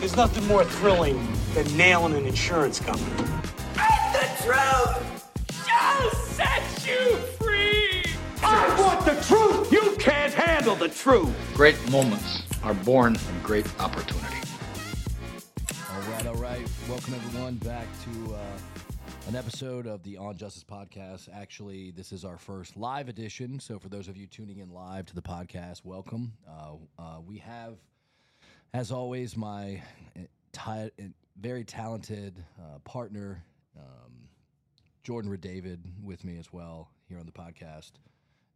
There's nothing more thrilling than nailing an insurance company. And the truth shall set you free. I want the truth! You can't handle the truth. Great moments are born from great opportunity. All right, all right. Welcome everyone back to uh, an episode of the On Justice podcast. Actually, this is our first live edition. So, for those of you tuning in live to the podcast, welcome. Uh, uh, we have, as always, my uh, uh, very talented uh, partner, um, Jordan Redavid, with me as well here on the podcast.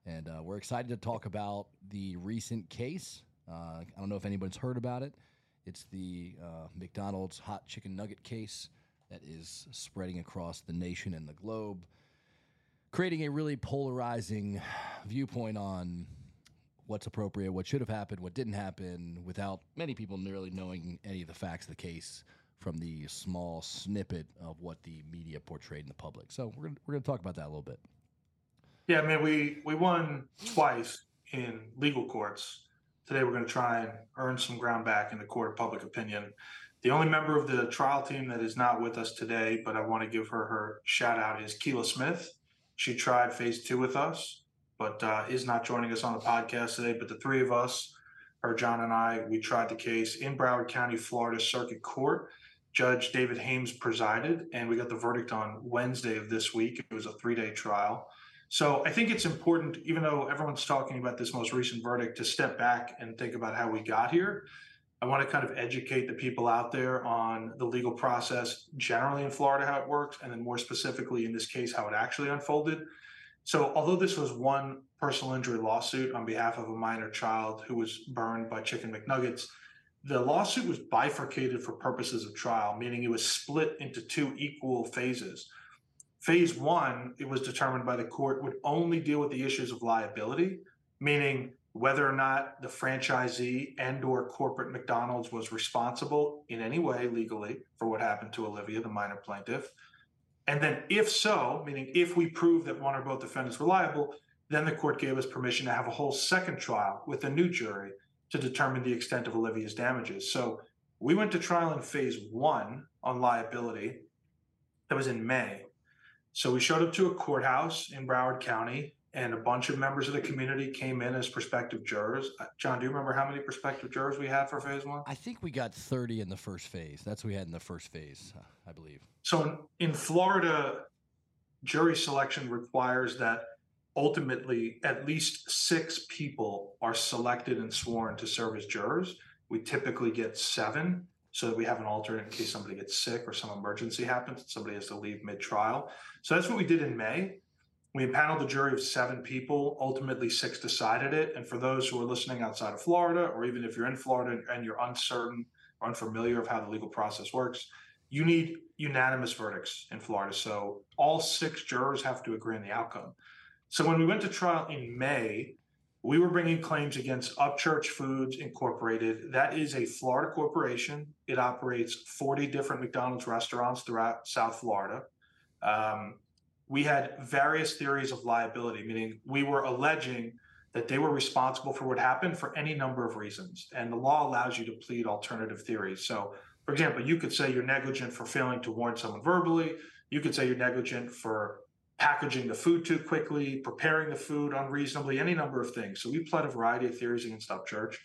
And uh, we're excited to talk about the recent case. Uh, I don't know if anyone's heard about it. It's the uh, McDonald's hot chicken nugget case that is spreading across the nation and the globe, creating a really polarizing viewpoint on what's appropriate, what should have happened, what didn't happen, without many people really knowing any of the facts of the case from the small snippet of what the media portrayed in the public. So we're gonna, we're going to talk about that a little bit. Yeah, I mean, we we won twice in legal courts. Today, we're going to try and earn some ground back in the court of public opinion. The only member of the trial team that is not with us today, but I want to give her her shout out, is Keela Smith. She tried phase two with us, but uh, is not joining us on the podcast today. But the three of us, her, John, and I, we tried the case in Broward County, Florida Circuit Court. Judge David Haimes presided, and we got the verdict on Wednesday of this week. It was a three day trial. So I think it's important, even though everyone's talking about this most recent verdict, to step back and think about how we got here. I want to kind of educate the people out there on the legal process generally in Florida, how it works, and then more specifically in this case, how it actually unfolded. So, although this was one personal injury lawsuit on behalf of a minor child who was burned by chicken McNuggets, the lawsuit was bifurcated for purposes of trial, meaning it was split into two equal phases. Phase one, it was determined by the court, would only deal with the issues of liability, meaning whether or not the franchisee and or corporate McDonald's was responsible in any way legally for what happened to Olivia, the minor plaintiff. And then if so, meaning if we prove that one or both defendants were liable, then the court gave us permission to have a whole second trial with a new jury to determine the extent of Olivia's damages. So we went to trial in phase one on liability. That was in May. So we showed up to a courthouse in Broward County, and a bunch of members of the community came in as prospective jurors. Uh, John, do you remember how many prospective jurors we had for phase one? I think we got 30 in the first phase. That's what we had in the first phase, uh, I believe. So in, in Florida, jury selection requires that ultimately at least six people are selected and sworn to serve as jurors. We typically get seven so that we have an alternate in case somebody gets sick or some emergency happens and somebody has to leave mid-trial. So that's what we did in May. We impaneled a jury of seven people. Ultimately, six decided it. And for those who are listening outside of Florida, or even if you're in Florida and you're uncertain or unfamiliar of how the legal process works, you need unanimous verdicts in Florida. So all six jurors have to agree on the outcome. So when we went to trial in May, we were bringing claims against Upchurch Foods Incorporated. That is a Florida corporation. It operates 40 different McDonald's restaurants throughout South Florida. Um, we had various theories of liability, meaning we were alleging that they were responsible for what happened for any number of reasons. And the law allows you to plead alternative theories. So, for example, you could say you're negligent for failing to warn someone verbally. You could say you're negligent for packaging the food too quickly, preparing the food unreasonably, any number of things. So we pled a variety of theories against Upchurch.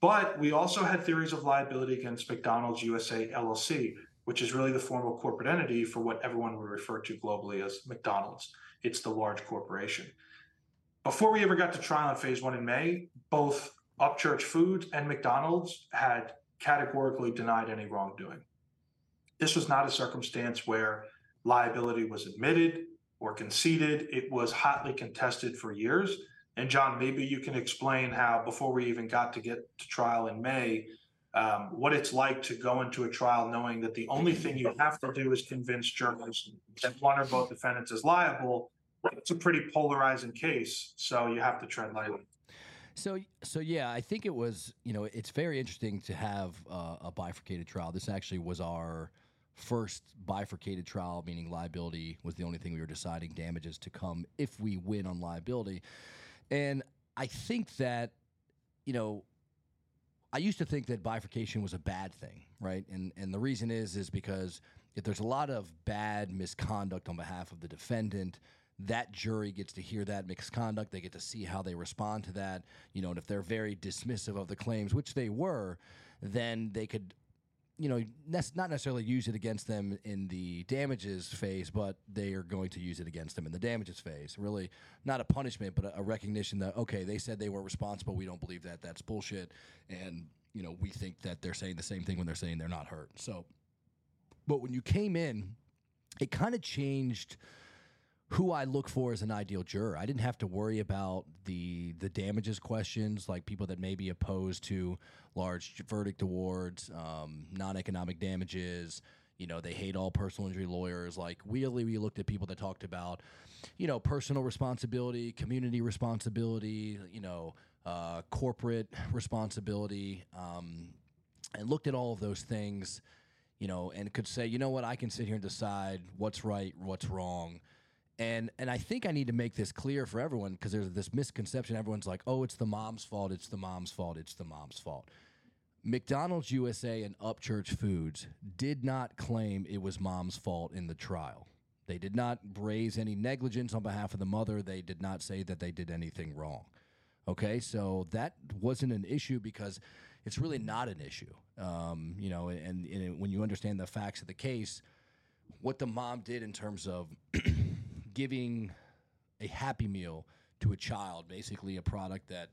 But we also had theories of liability against McDonald's USA LLC, which is really the formal corporate entity for what everyone would refer to globally as McDonald's. It's the large corporation. Before we ever got to trial in phase one in May, both Upchurch Foods and McDonald's had categorically denied any wrongdoing. This was not a circumstance where liability was admitted or conceded. It was hotly contested for years. And John, maybe you can explain how, before we even got to get to trial in May, um, what it's like to go into a trial knowing that the only thing you have to do is convince jurors that one or both defendants is liable. It's a pretty polarizing case, so you have to tread lightly. So, so yeah, I think it was. You know, it's very interesting to have uh, a bifurcated trial. This actually was our first bifurcated trial, meaning liability was the only thing we were deciding damages to come if we win on liability. And I think that, you know, I used to think that bifurcation was a bad thing, right? And and the reason is is because if there's a lot of bad misconduct on behalf of the defendant, that jury gets to hear that misconduct. They get to see how they respond to that. You know, and if they're very dismissive of the claims, which they were, then they could you know, not necessarily use it against them in the damages phase, but they are going to use it against them in the damages phase. Really, not a punishment, but a, recognition that okay, they said they were responsible. We don't believe that. That's bullshit. And you know, we think that they're saying the same thing when they're saying they're not hurt. So, but when you came in, it kind of changed who I look for as an ideal juror. I didn't have to worry about the the damages questions, like people that may be opposed to large verdict awards, um, non economic damages. You know, they hate all personal injury lawyers. Like really, we looked at people that talked about, you know, personal responsibility, community responsibility, you know, uh, corporate responsibility, um, and looked at all of those things, you know, and could say, you know what, I can sit here and decide what's right, what's wrong and and I think I need to make this clear for everyone because there's this misconception. Everyone's like, "Oh, it's the mom's fault. It's the mom's fault. It's the mom's fault." McDonald's USA and Upchurch Foods did not claim it was mom's fault in the trial. They did not raise any negligence on behalf of the mother. They did not say that they did anything wrong. Okay, so that wasn't an issue because it's really not an issue. Um, you know, and, and when you understand the facts of the case, what the mom did in terms of giving a Happy Meal to a child, basically a product that,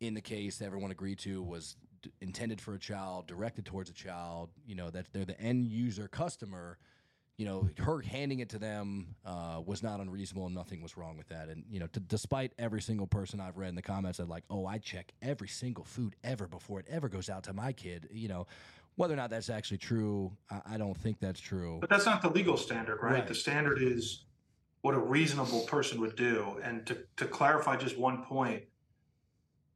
in the case everyone agreed to, was d- intended for a child, directed towards a child. You know that they're the end user customer. You know, her handing it to them uh, was not unreasonable, and nothing was wrong with that. And you know, t- despite every single person I've read in the comments that like, "Oh, I check every single food ever before it ever goes out to my kid," you know, whether or not that's actually true, I, I don't think that's true. But that's not the legal standard, right? right? The standard is what a reasonable person would do. And to, to clarify just one point,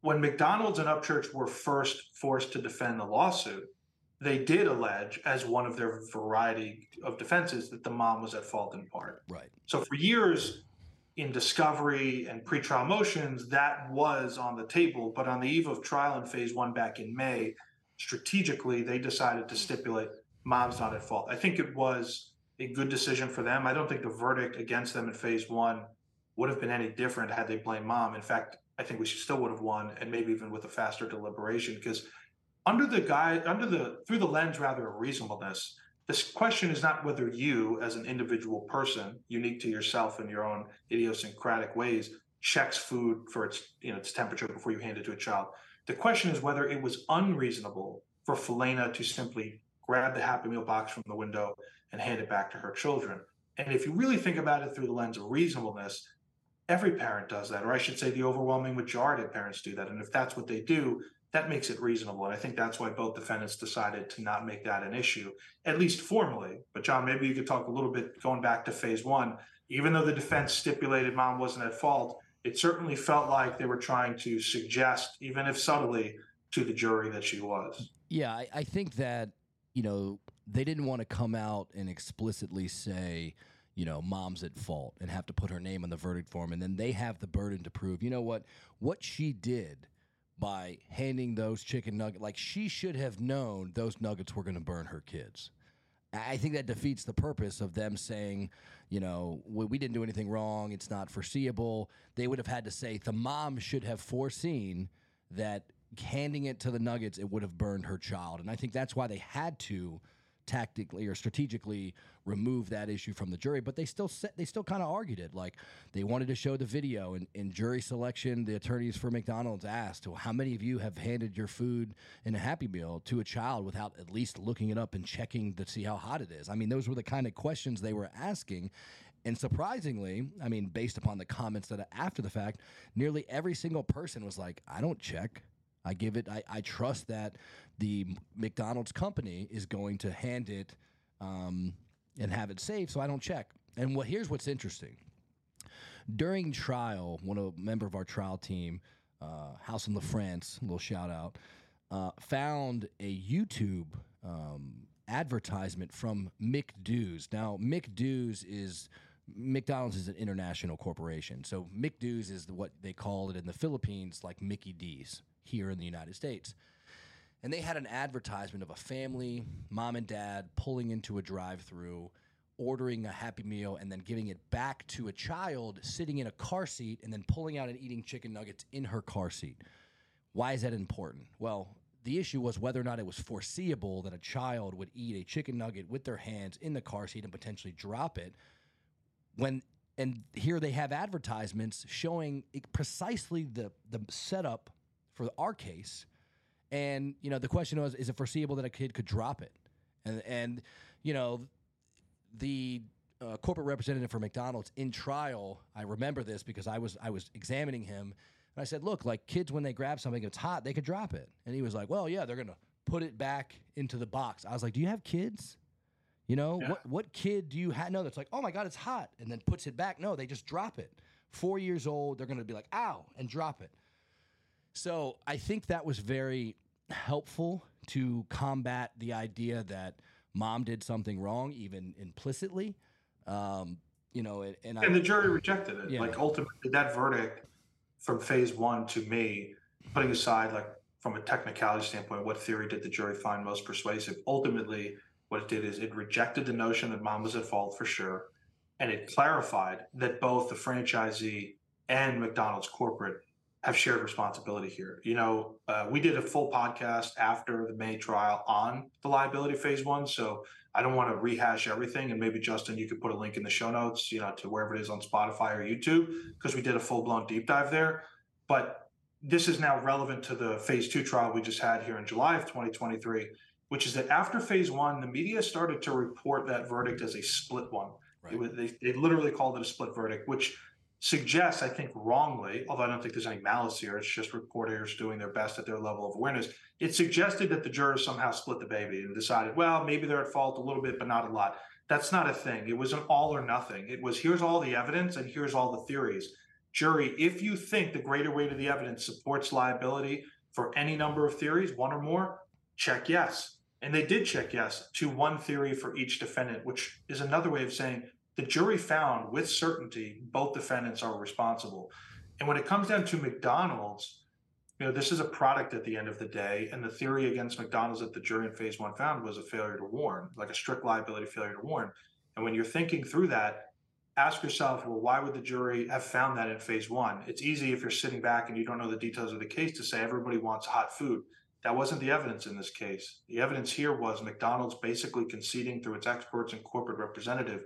when McDonald's and Upchurch were first forced to defend the lawsuit, they did allege as one of their variety of defenses that the mom was at fault in part. Right. So for years in discovery and pretrial motions, that was on the table. But on the eve of trial in phase one back in May, strategically, they decided to stipulate mom's not at fault. I think it was a good decision for them. I don't think the verdict against them in phase one would have been any different had they blamed mom. In fact, I think we still would have won, and maybe even with a faster deliberation. Because under the guy, under the through the lens rather of reasonableness, this question is not whether you, as an individual person, unique to yourself in your own idiosyncratic ways, checks food for its you know its temperature before you hand it to a child. The question is whether it was unreasonable for Philana to simply grab the Happy Meal box from the window and hand it back to her children. And if you really think about it through the lens of reasonableness, every parent does that, or I should say, the overwhelming majority of parents do that. And if that's what they do, that makes it reasonable. And I think that's why both defendants decided to not make that an issue, at least formally. But John, maybe you could talk a little bit going back to phase one. Even though the defense stipulated mom wasn't at fault, it certainly felt like they were trying to suggest, even if subtly, to the jury that she was. Yeah, I, I think that, you know, they didn't want to come out and explicitly say, you know, mom's at fault and have to put her name on the verdict form. And then they have the burden to prove, you know what, what she did by handing those chicken nuggets, like she should have known those nuggets were going to burn her kids. I think that defeats the purpose of them saying, you know, we, we didn't do anything wrong. It's not foreseeable. They would have had to say the mom should have foreseen that handing it to the Nuggets, it would have burned her child. And I think that's why they had to tactically or strategically remove that issue from the jury, but they still set, they still kind of argued it. Like they wanted to show the video and in jury selection, the attorneys for McDonald's asked, well, how many of you have handed your food in a Happy Meal to a child without at least looking it up and checking to see how hot it is? I mean, those were the kind of questions they were asking. And surprisingly, I mean, based upon the comments that after the fact, nearly every single person was like, I don't check. I give it. I, I trust that the McDonald's company is going to hand it um, and have it safe, so I don't check. And what here's what's interesting. During trial, one of member of our trial team, uh, House in La France, little shout out, uh, found a YouTube um, advertisement from McDo's. Now, McDo's is McDonald's is an international corporation, so McDo's is what they call it in the Philippines, like Mickey D's here in the United States. And they had an advertisement of a family, mom and dad, pulling into a drive-through, ordering a Happy Meal, and then giving it back to a child sitting in a car seat, and then pulling out and eating chicken nuggets in her car seat. Why is that important? Well, the issue was whether or not it was foreseeable that a child would eat a chicken nugget with their hands in the car seat and potentially drop it when and here they have advertisements showing precisely the the setup for our case and you know the question was is it foreseeable that a kid could drop it and and you know the uh, corporate representative for McDonald's in trial I remember this because I was I was examining him and I said look like kids when they grab something it's hot they could drop it and he was like well yeah they're going to put it back into the box I was like do you have kids you know, yeah. what what kid do you have? No, that's like, oh my god, it's hot, and then puts it back. No, they just drop it. Four years old, they're going to be like, ow, and drop it. So I think that was very helpful to combat the idea that mom did something wrong, even implicitly. Um, you know, and, and, and I, the jury rejected it. Yeah. Like ultimately, that verdict from phase one to me, putting aside like from a technicality standpoint, what theory did the jury find most persuasive? Ultimately, what it did is it rejected the notion that mom was at fault for sure, and it clarified that both the franchisee and McDonald's corporate have shared responsibility here. You know, uh, we did a full podcast after the May trial on the liability phase one, so I don't want to rehash everything. And maybe Justin, you could put a link in the show notes, you know, to wherever it is on Spotify or YouTube, because we did a full blown deep dive there. But this is now relevant to the phase two trial we just had here in July of 2023 which is that after phase one, the media started to report that verdict as a split one. Right. Was, they, they literally called it a split verdict, which suggests, I think wrongly, although I don't think there's any malice here, it's just reporters doing their best at their level of awareness. It suggested that the jurors somehow split the baby and decided, well, maybe they're at fault a little bit, but not a lot. That's not a thing. It was an all or nothing. It was here's all the evidence and here's all the theories. Jury, if you think the greater weight of the evidence supports liability for any number of theories, one or more, check yes. And they did check yes to one theory for each defendant, which is another way of saying the jury found with certainty both defendants are responsible. And when it comes down to McDonald's, you know, this is a product at the end of the day. And the theory against McDonald's that the jury in phase one found was a failure to warn, like a strict liability failure to warn. And when you're thinking through that, ask yourself, well, why would the jury have found that in phase one? It's easy if you're sitting back and you don't know the details of the case to say everybody wants hot food. That wasn't the evidence in this case. The evidence here was McDonald's basically conceding through its experts and corporate representative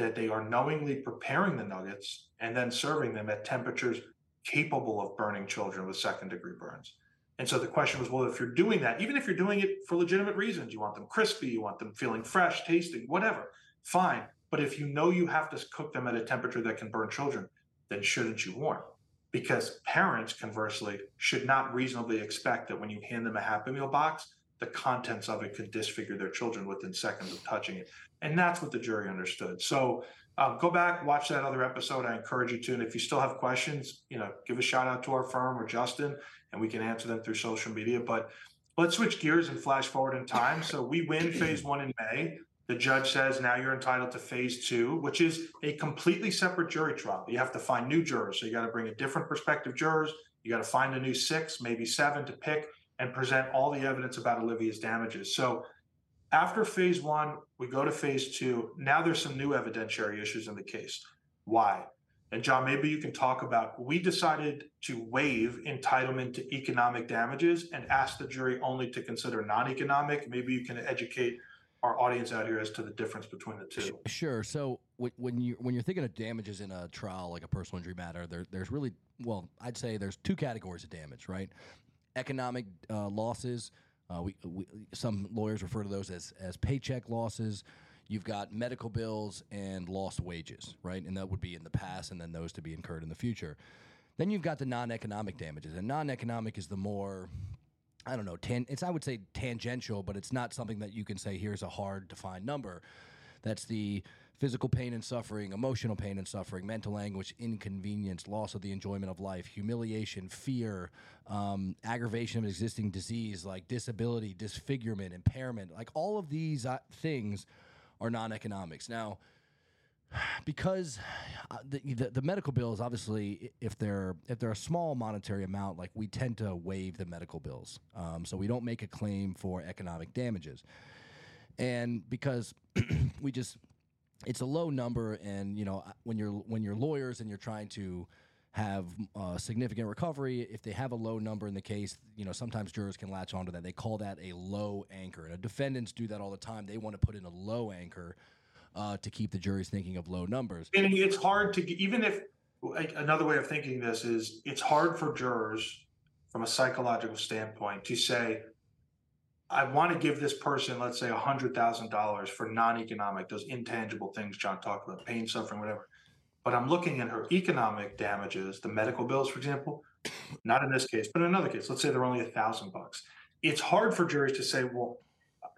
that they are knowingly preparing the nuggets and then serving them at temperatures capable of burning children with second degree burns. And so the question was, well, if you're doing that, even if you're doing it for legitimate reasons, you want them crispy, you want them feeling fresh, tasting, whatever, fine. But if you know you have to cook them at a temperature that can burn children, then shouldn't you warn? because parents, conversely, should not reasonably expect that when you hand them a Happy Meal box, the contents of it could disfigure their children within seconds of touching it. And that's what the jury understood. So um, go back, watch that other episode. I encourage you to. And if you still have questions, you know, give a shout out to our firm or Justin, and we can answer them through social media. But let's switch gears and flash forward in time. So we win phase one in May. The judge says now you're entitled to phase two, which is a completely separate jury trial. You have to find new jurors. So you got to bring a different prospective jurors. You got to find a new six, maybe seven to pick and present all the evidence about Olivia's damages. So after phase one, we go to phase two. Now there's some new evidentiary issues in the case. Why? And John, maybe you can talk about we decided to waive entitlement to economic damages and ask the jury only to consider non economic. Maybe you can educate our audience out here as to the difference between the two. Sure. So when you when you're thinking of damages in a trial like a personal injury matter, there, there's really well, I'd say there's two categories of damage, right? Economic uh, losses. Uh, we, we, some lawyers refer to those as as paycheck losses. You've got medical bills and lost wages, right? And that would be in the past, and then those to be incurred in the future. Then you've got the non-economic damages, and non-economic is the more I don't know, tan- it's I would say tangential, but it's not something that you can say here's a hard defined number. That's the physical pain and suffering, emotional pain and suffering, mental anguish, inconvenience, loss of the enjoyment of life, humiliation, fear, um, aggravation of existing disease like disability, disfigurement, impairment. Like all of these uh, things are non economics. Now, because uh, the, the, the medical bills obviously if they're if they're a small monetary amount like we tend to waive the medical bills um, so we don't make a claim for economic damages and because we just it's a low number and you know when you're when you're lawyers and you're trying to have uh, significant recovery if they have a low number in the case you know sometimes jurors can latch onto that. They call that a low anchor. And defendants do that all the time. They want to put in a low anchor uh, to keep the juries thinking of low numbers. And it's hard to even if like, another way of thinking this is it's hard for jurors from a psychological standpoint to say I want to give this person, let's say, $100,000 for non economic, those intangible things John talked about, pain, suffering, whatever. But I'm looking at her economic damages, the medical bills, for example, not in this case, but in another case, let's say they're only a thousand bucks. It's hard for juries to say, well,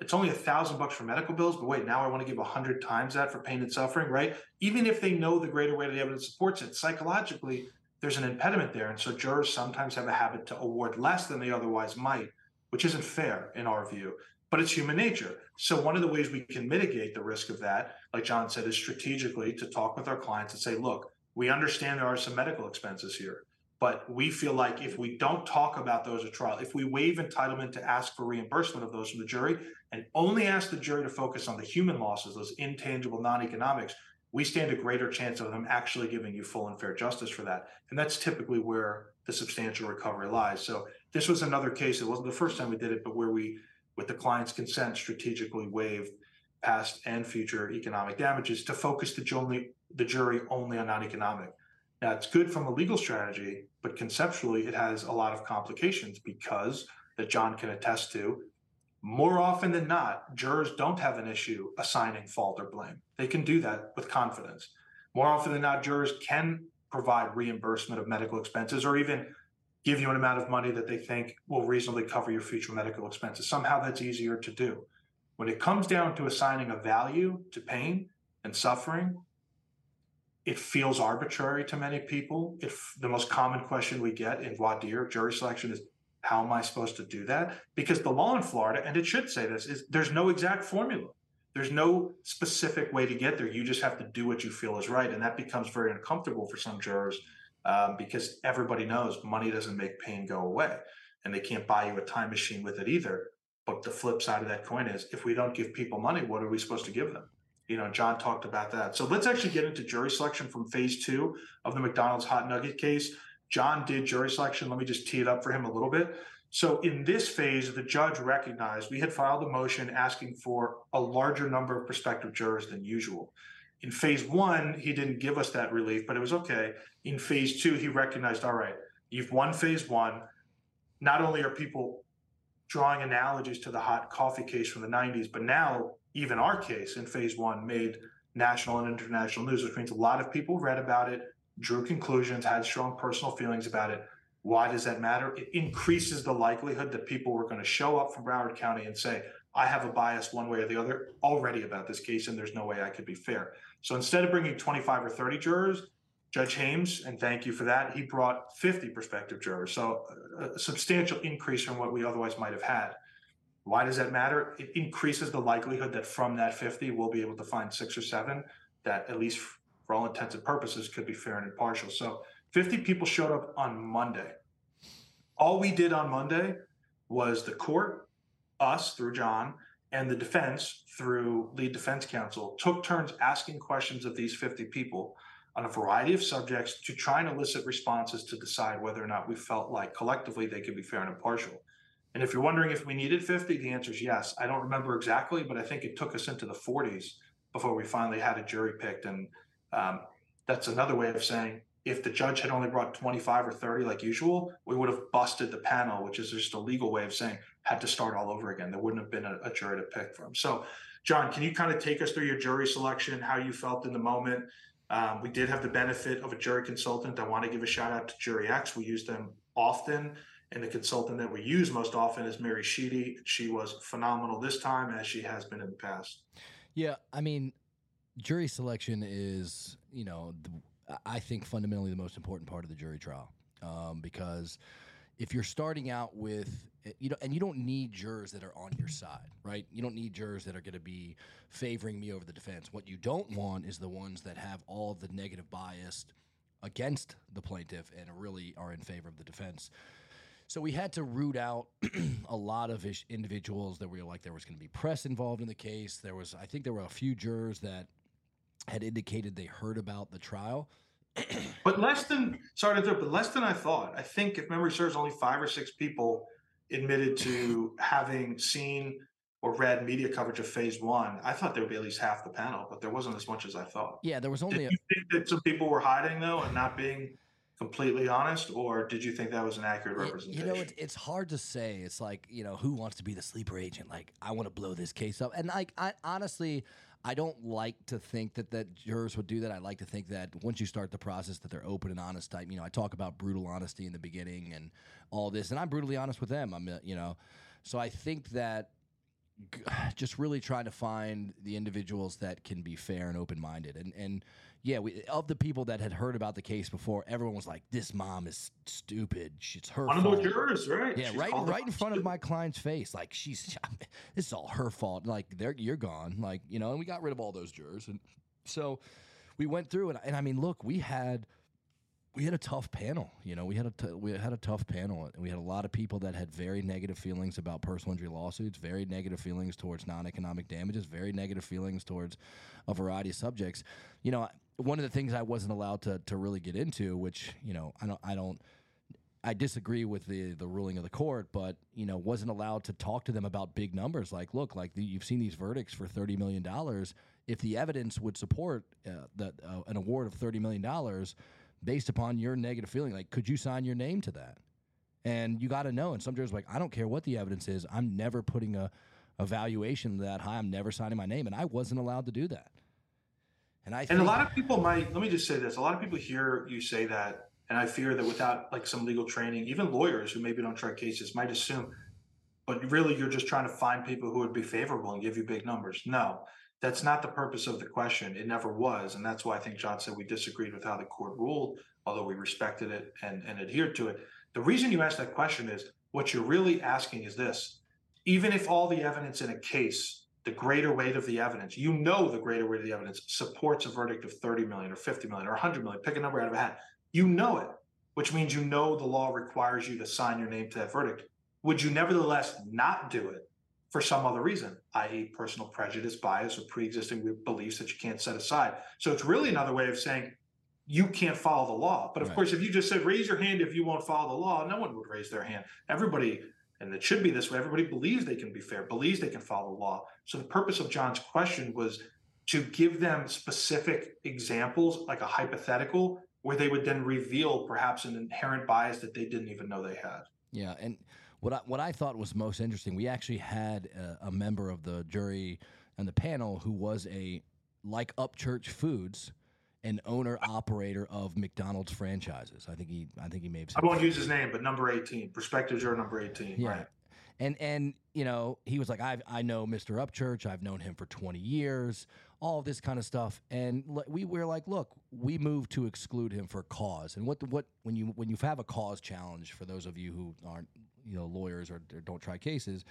it's only a thousand bucks for medical bills, but wait, now I want to give a hundred times that for pain and suffering, right? Even if they know the greater weight of the evidence supports it, psychologically, there's an impediment there. And so jurors sometimes have a habit to award less than they otherwise might which isn't fair in our view, but it's human nature. So one of the ways we can mitigate the risk of that, like John said, is strategically to talk with our clients and say, look, we understand there are some medical expenses here, but we feel like if we don't talk about those at trial, if we waive entitlement to ask for reimbursement of those from the jury and only ask the jury to focus on the human losses, those intangible non-economics, we stand a greater chance of them actually giving you full and fair justice for that. And that's typically where the substantial recovery lies. So this was another case. It wasn't the first time we did it, but where we, with the client's consent, strategically waived past and future economic damages to focus the, only, the jury only on non-economic. Now it's good from a legal strategy, but conceptually it has a lot of complications because that John can attest to. More often than not, jurors don't have an issue assigning fault or blame. They can do that with confidence. More often than not, jurors can provide reimbursement of medical expenses or even give you an amount of money that they think will reasonably cover your future medical expenses. Somehow that's easier to do. When it comes down to assigning a value to pain and suffering, it feels arbitrary to many people. If the most common question we get in voir dire jury selection is, how am I supposed to do that? Because the law in Florida, and it should say this, is there's no exact formula. There's no specific way to get there. You just have to do what you feel is right. And that becomes very uncomfortable for some jurors um, because everybody knows money doesn't make pain go away and they can't buy you a time machine with it either. But the flip side of that coin is if we don't give people money, what are we supposed to give them? You know, John talked about that. So let's actually get into jury selection from phase two of the McDonald's hot nugget case. John did jury selection. Let me just tee it up for him a little bit. So in this phase, the judge recognized we had filed a motion asking for a larger number of prospective jurors than usual. In phase one, he didn't give us that relief, but it was okay. In phase two, he recognized, all right, you've won phase one. Not only are people drawing analogies to the hot coffee case from the 90s, but now even our case in phase one made national and international news, which means a lot of people read about it, drew conclusions, had strong personal feelings about it. Why does that matter? It increases the likelihood that people were going to show up from Broward County and say, I have a bias one way or the other already about this case, and there's no way I could be fair. So instead of bringing 25 or 30 jurors, Judge Haimes, and thank you for that, he brought 50 prospective jurors. So uh, a substantial increase from what we otherwise might have had. Why does that matter? It increases the likelihood that from that 50, we'll be able to find six or seven that, at least for all intents and purposes, could be fair and impartial. So 50 people showed up on Monday. All we did on Monday was the court, us through John, and the defense through lead defense counsel took turns asking questions of these 50 people on a variety of subjects to try and elicit responses to decide whether or not we felt like collectively they could be fair and impartial. And if you're wondering if we needed 50, the answer is yes. I don't remember exactly, but I think it took us into the 40s before we finally had a jury picked. And um, that's another way of saying if the judge had only brought 25 or 30 like usual, we would have busted the panel, which is just a legal way of saying had to start all over again. There wouldn't have been a, a jury to pick from. So, John, can you kind of take us through your jury selection, how you felt in the moment? Um, we did have the benefit of a jury consultant. I want to give a shout out to Jury X. We use them often. And the consultant that we use most often is Mary Sheedy. She was phenomenal this time, as she has been in the past. Yeah, I mean, jury selection is, you know, the, I think fundamentally the most important part of the jury trial um, because if you're starting out with eh, you know, and you don't need jurors that are on your side, right? You don't need jurors that are going to be favoring me over the defense. What you don't want is the ones that have all the negative bias against the plaintiff and really are in favor of the defense. So we had to root out a lot of ish- individuals that were like there was going to be press involved in the case. There was, I think, there were a few jurors that had indicated they heard about the trial. But less than sorry to interrupt, but less than I thought. I think if memory serves, only five or six people admitted to having seen or read media coverage of phase one. I thought there would be at least half the panel, but there wasn't as much as I thought. Yeah, there was Did only you think that some people were hiding though and not being completely honest, or did you think that was an accurate representation? You know, it, it's hard to say. It's like you know, who wants to be the sleeper agent? Like, I want to blow this case up, and like, I honestly, I don't like to think that that jurors would do that. I like to think that once you start the process, that they're open and honest type. You know, I talk about brutal honesty in the beginning and all this, and I'm brutally honest with them. I'm, you know, so I think that just really trying to find the individuals that can be fair and open minded. And and yeah, we, of the people that had heard about the case before, everyone was like, "This mom is stupid. It's her One of fault." those jurors, right? Yeah, She's right, right in front of my client's face. Like she's, this is all her fault. Like they're, you're gone. Like you know, and we got rid of all those jurors, and so we went through, and, and I mean, look, we had, we had a tough panel. You know, we had a, t- we had a tough panel, and we had a lot of people that had very negative feelings about personal injury lawsuits, very negative feelings towards non-economic damages, very negative feelings towards a variety of subjects. You know, one of the things I wasn't allowed to to really get into, which you know, I don't, I don't. I disagree with the the ruling of the court, but you know wasn't allowed to talk to them about big numbers. Like, look, like the, you've seen these verdicts for thirty million dollars. If the evidence would support uh, that uh, an award of thirty million dollars based upon your negative feeling, like, could you sign your name to that? And you got to know. And some jurors like, I don't care what the evidence is. I'm never putting a, a valuation that high. I'm never signing my name, and I wasn't allowed to do that. And I And think, a lot of people might, let me just say this, a lot of people hear you say that, and I fear that without like some legal training, even lawyers who maybe don't try cases might assume, but really you're just trying to find people who would be favorable and give you big numbers. No, that's not the purpose of the question. It never was. And that's why I think John said we disagreed with how the court ruled, although we respected it and, and adhered to it. The reason you asked that question is what you're really asking is this even if all the evidence in a case the greater weight of the evidence, you know the greater weight of the evidence supports a verdict of 30 million or 50 million or 100 million, pick a number out of a hat. You know it, which means you know the law requires you to sign your name to that verdict. Would you nevertheless not do it for some other reason, i.e., personal prejudice, bias, or pre existing beliefs that you can't set aside? So it's really another way of saying you can't follow the law. But of Right. course, if you just said, raise your hand if you won't follow the law, no one would raise their hand. Everybody and it should be this way. Everybody believes they can be fair, believes they can follow the law. So the purpose of John's question was to give them specific examples, like a hypothetical, where they would then reveal perhaps an inherent bias that they didn't even know they had. Yeah, and what I, what I thought was most interesting, we actually had a, a member of the jury and the panel who was a like Upchurch Foods, an owner operator of McDonald's franchises. I think he I think he may have said I won't use his name, but number 18, Perspectives are number 18. yeah. Right. And and you know, he was like, I I know Mr. Upchurch. I've known him for 20 years. All this kind of stuff. And we were like, look, we moved to exclude him for cause. And what the, what when you when you have a cause challenge for those of you who aren't you know lawyers or, or don't try cases,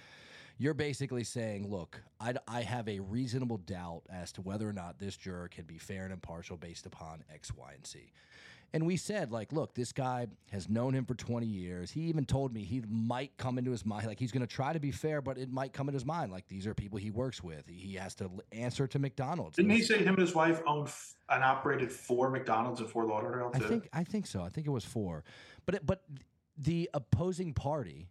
you're basically saying, look, I, I have a reasonable doubt as to whether or not this juror can be fair and impartial based upon X, Y, and Z. And we said, like, look, this guy has known him for 20 years. He even told me he might come into his mind, like, he's going to try to be fair, but it might come into his mind, like, these are people he works with. He has to answer to McDonald's. Didn't he say him and his wife owned f- and operated four McDonald's in Fort Lauderdale? I think I think so. I think it was four, but it, but the opposing party,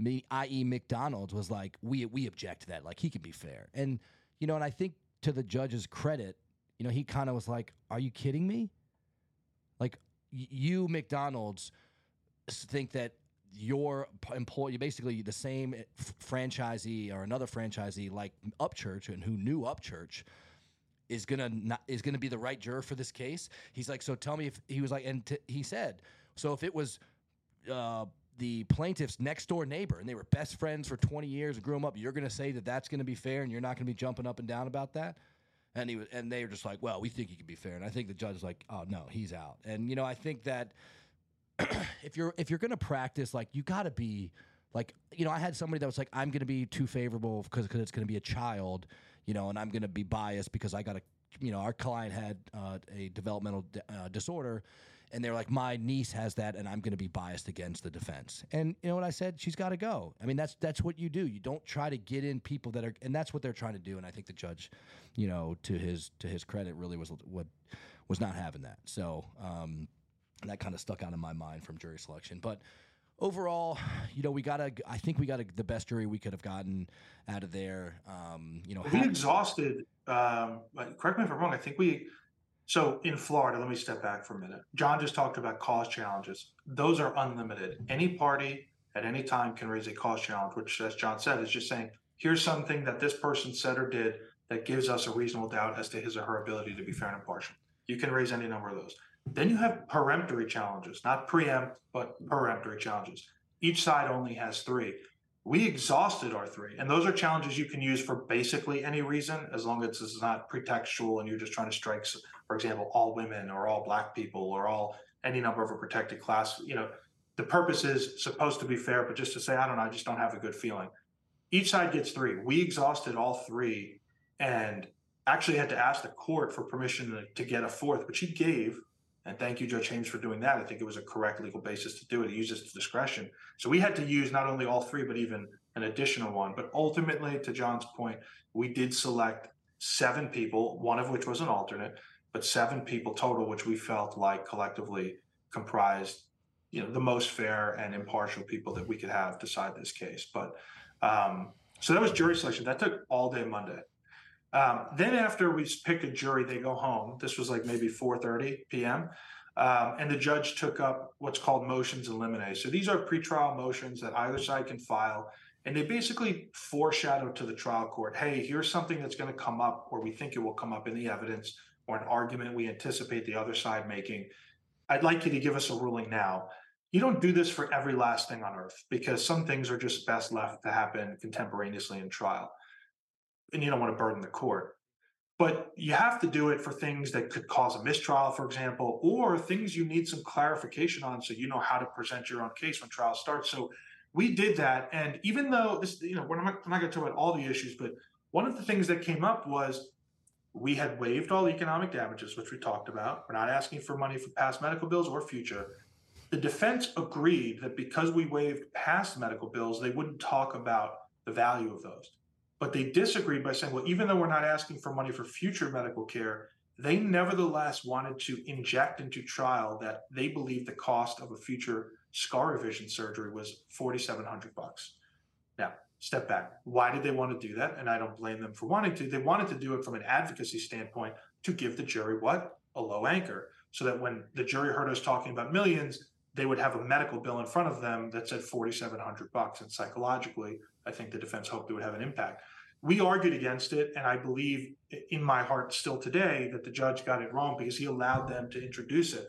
me, i.e., McDonald's, was like, we we object to that. Like he can be fair, and you know, and I think to the judge's credit, you know, he kind of was like, "Are you kidding me? Like you, McDonald's, think that." Your employee, basically the same f- franchisee or another franchisee like Upchurch, and who knew Upchurch, is gonna not, is gonna be the right juror for this case. He's like, so tell me if he was like, and he said, so if it was uh, the plaintiff's next door neighbor and they were best friends for 20 years and grew them up, you're gonna say that that's gonna be fair and you're not gonna be jumping up and down about that. And he was, and they were just like, well, we think he can be fair. And I think the judge is like, oh no, he's out. And you know, I think that if you're if you're gonna practice, like you got to be like you know, I had somebody that was like, I'm gonna be too favorable because it's gonna be a child, you know, and I'm gonna be biased because I got to, you know, our client had uh, a developmental uh, disorder. And they're like, my niece has that, and I'm going to be biased against the defense. And you know what I said? She's got to go. I mean, that's that's what you do. You don't try to get in people that are, and that's what they're trying to do. And I think the judge, you know, to his to his credit, really was what was not having that. So um, that kind of stuck out in my mind from jury selection. But overall, you know, we got a. I think we got a, the best jury we could have gotten out of there. Um, you know, we exhausted. Um, correct me if I'm wrong. I think we. So in Florida, let me step back for a minute. John just talked about cause challenges. Those are unlimited. Any party at any time can raise a cause challenge, which, as John said, is just saying, here's something that this person said or did that gives us a reasonable doubt as to his or her ability to be fair and impartial. You can raise any number of those. Then you have peremptory challenges, not preempt, but peremptory challenges. Each side only has three. We exhausted our three, and those are challenges you can use for basically any reason, as long as it's not pretextual and you're just trying to strike, for example, all women or all black people or all any number of a protected class. You know, the purpose is supposed to be fair, but just to say, I don't know, I just don't have a good feeling. Each side gets three. We exhausted all three and actually had to ask the court for permission to, to get a fourth, which he gave and thank you, Judge Haimes, for doing that. I think it was a correct legal basis to do it. He used his discretion. So we had to use not only all three, but even an additional one. But ultimately, to John's point, we did select seven people, one of which was an alternate, but seven people total, which we felt like collectively comprised, you know, the most fair and impartial people that we could have decide this case. But um, so that was jury selection. That took all day Monday. Um, then after we pick a jury, they go home. This was like maybe 4:30 p.m. Um, and the judge took up what's called motions in limine. So these are pretrial motions that either side can file, and they basically foreshadow to the trial court, "Hey, here's something that's going to come up, or we think it will come up in the evidence, or an argument we anticipate the other side making. I'd like you to give us a ruling now." You don't do this for every last thing on earth because some things are just best left to happen contemporaneously in trial and you don't want to burden the court. But you have to do it for things that could cause a mistrial, for example, or things you need some clarification on so you know how to present your own case when trial starts. So we did that. And even though this, you know, we're not, we're not going to talk about all the issues, but one of the things that came up was we had waived all economic damages, which we talked about. We're not asking for money for past medical bills or future. The defense agreed that because we waived past medical bills, they wouldn't talk about the value of those. But they disagreed by saying, well, even though we're not asking for money for future medical care, they nevertheless wanted to inject into trial that they believe the cost of a future scar revision surgery was 4700 bucks. Now, step back. Why did they want to do that? And I don't blame them for wanting to. They wanted to do it from an advocacy standpoint to give the jury what? A low anchor. So that when the jury heard us talking about millions, they would have a medical bill in front of them that said 4700 bucks and psychologically i think the defense hoped it would have an impact we argued against it and i believe in my heart still today that the judge got it wrong because he allowed them to introduce it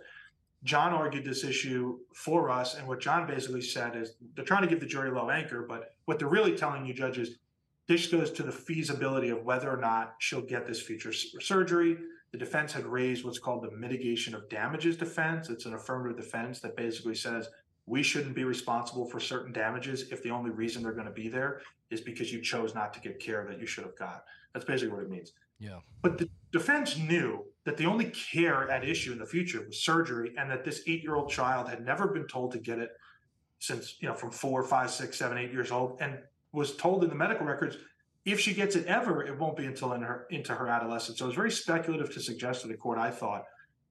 john argued this issue for us and what john basically said is they're trying to give the jury a low anchor but what they're really telling you judges this goes to the feasibility of whether or not she'll get this future surgery the defense had raised what's called the mitigation of damages defense. It's an affirmative defense that basically says we shouldn't be responsible for certain damages if the only reason they're going to be there is because you chose not to get care that you should have got. That's basically what it means. Yeah. But the defense knew that the only care at issue in the future was surgery and that this eight year old child had never been told to get it since, you know, from four, five, six, seven, eight years old and was told in the medical records if she gets it ever, it won't be until in her into her adolescence. So it was very speculative to suggest to the court, I thought,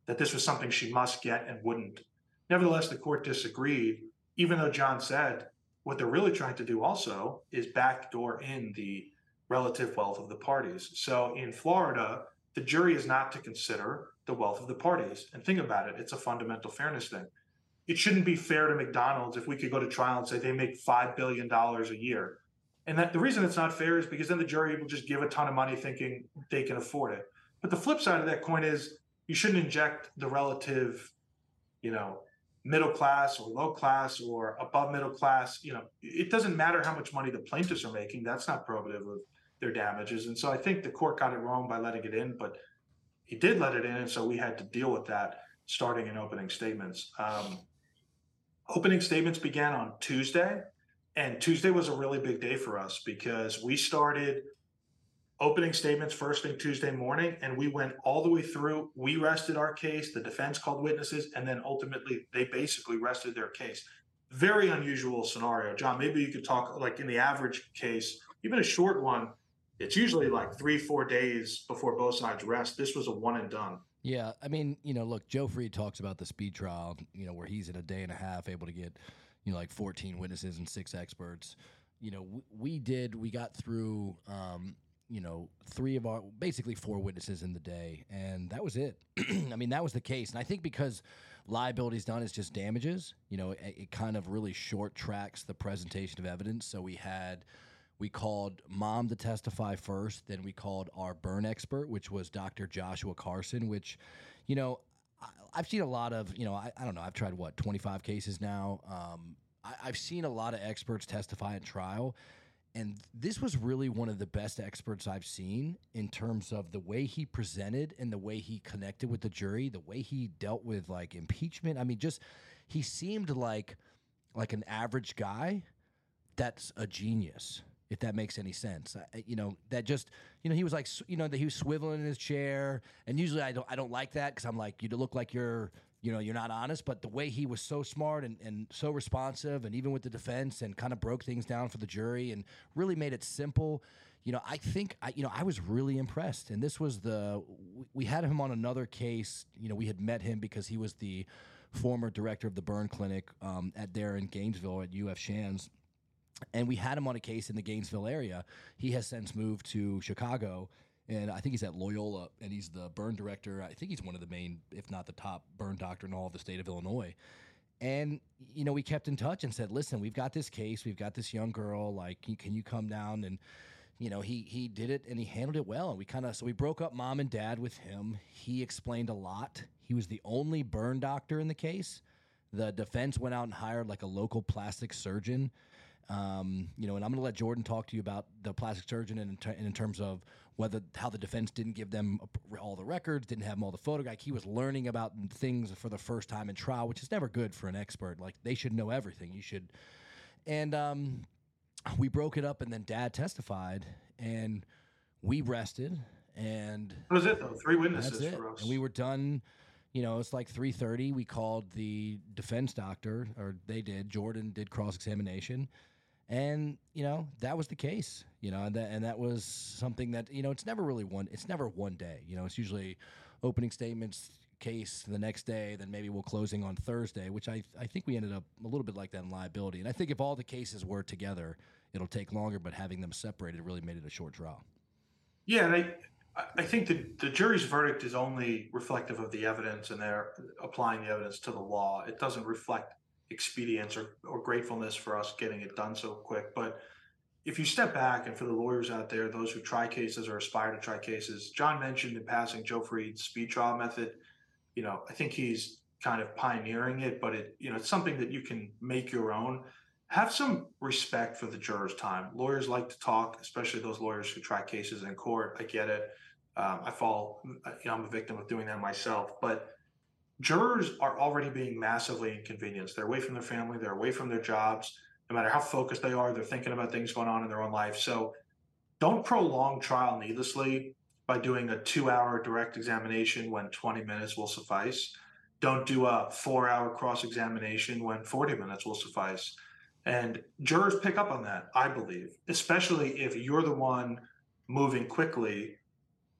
that this was something she must get and wouldn't. Nevertheless, the court disagreed, even though John said what they're really trying to do also is backdoor in the relative wealth of the parties. So in Florida, the jury is not to consider the wealth of the parties. And think about it, it's a fundamental fairness thing. It shouldn't be fair to McDonald's if we could go to trial and say they make $5 billion a year and that the reason it's not fair is because then the jury will just give a ton of money thinking they can afford it. But the flip side of that coin is you shouldn't inject the relative, you know, middle class or low class or above middle class. You know, it doesn't matter how much money the plaintiffs are making. That's not probative of their damages. And so I think the court got it wrong by letting it in, but he did let it in. And so we had to deal with that starting in opening statements. Um, opening statements began on Tuesday, and Tuesday was a really big day for us because we started opening statements first thing Tuesday morning, and we went all the way through. We rested our case, the defense called witnesses, and then ultimately they basically rested their case. Very unusual scenario. John, maybe you could talk like in the average case, even a short one, it's usually like three, four days before both sides rest. This was a one and done. Yeah, I mean, you know, look, Joe Fried talks about the speed trial, you know, where he's in a day and a half able to get, you know, like 14 witnesses and six experts. You know, we, we did, we got through, um, you know, three of our basically four witnesses in the day, and that was it. I mean, that was the case, and I think because liability's done is just damages. You know, it, it kind of really short tracks the presentation of evidence. So we had. We called mom to testify first, then we called our burn expert, which was Dr. Joshua Carson, which, you know, I, I've seen a lot of, you know, I, I don't know, I've tried what, 25 cases now. Um, I, I've seen a lot of experts testify at trial, and this was really one of the best experts I've seen in terms of the way he presented and the way he connected with the jury, the way he dealt with like impeachment. I mean, just he seemed like like an average guy that's a genius if that makes any sense. I, you know, that just, you know, he was like, you know, that he was swiveling in his chair, and usually I don't, I don't like that because I'm like, you look like you're, you know, you're not honest. But the way he was so smart and, and so responsive, and even with the defense, and kind of broke things down for the jury, and really made it simple. You know, I think I, you know, I was really impressed. And this was the, we had him on another case. You know, we had met him because he was the former director of the burn clinic um, at there in Gainesville at UF Shands and we had him on a case in the Gainesville area. He has since moved to Chicago, and I think he's at Loyola, and he's the burn director. I think he's one of the main, if not the top, burn doctor in all of the state of Illinois. And you know, we kept in touch and said, "Listen, we've got this case. We've got this young girl. Like, can, you come down?" And you know, he he did it and he handled it well. And we kind of so we broke up mom and dad with him. He explained a lot. He was the only burn doctor in the case. The defense went out and hired like a local plastic surgeon um, you know, and I'm going to let Jordan talk to you about the plastic surgeon and in, ter- and in, terms of whether how the defense didn't give them all the records, didn't have them all the photo. Like he was learning about things for the first time in trial, which is never good for an expert. Like they should know everything. You should, and um, we broke it up, and then Dad testified, and we rested, and that was it though. Three witnesses for us, and we were done you know, it's like 3:30. We called the defense doctor, or they did. Jordan did cross examination, and you know that was the case you know and that, and that was something that you know it's never really one it's never one day you know it's usually opening statements case the next day then maybe we'll closing on thursday which i i think we ended up a little bit like that in liability and i think if all the cases were together it'll take longer but having them separated really made it a short trial yeah and i I think the, the jury's verdict is only reflective of the evidence and they're applying the evidence to the law. It doesn't reflect expedience or, or gratefulness for us getting it done so quick. But if you step back and for the lawyers out there, those who try cases or aspire to try cases, John mentioned in passing Joe Fried's speed trial method. You know, I think he's kind of pioneering it, but it, you know, it's something that you can make your own. Have some respect for the jurors' time. Lawyers like to talk, especially those lawyers who try cases in court. I get it. Um, I fall, you know, I'm a victim of doing that myself, but jurors are already being massively inconvenienced. They're away from their family, they're away from their jobs. No matter how focused they are, they're thinking about things going on in their own life. So don't prolong trial needlessly by doing a two hour direct examination when 20 minutes will suffice. Don't do a four hour cross examination when 40 minutes will suffice. And jurors pick up on that, I believe, especially if you're the one moving quickly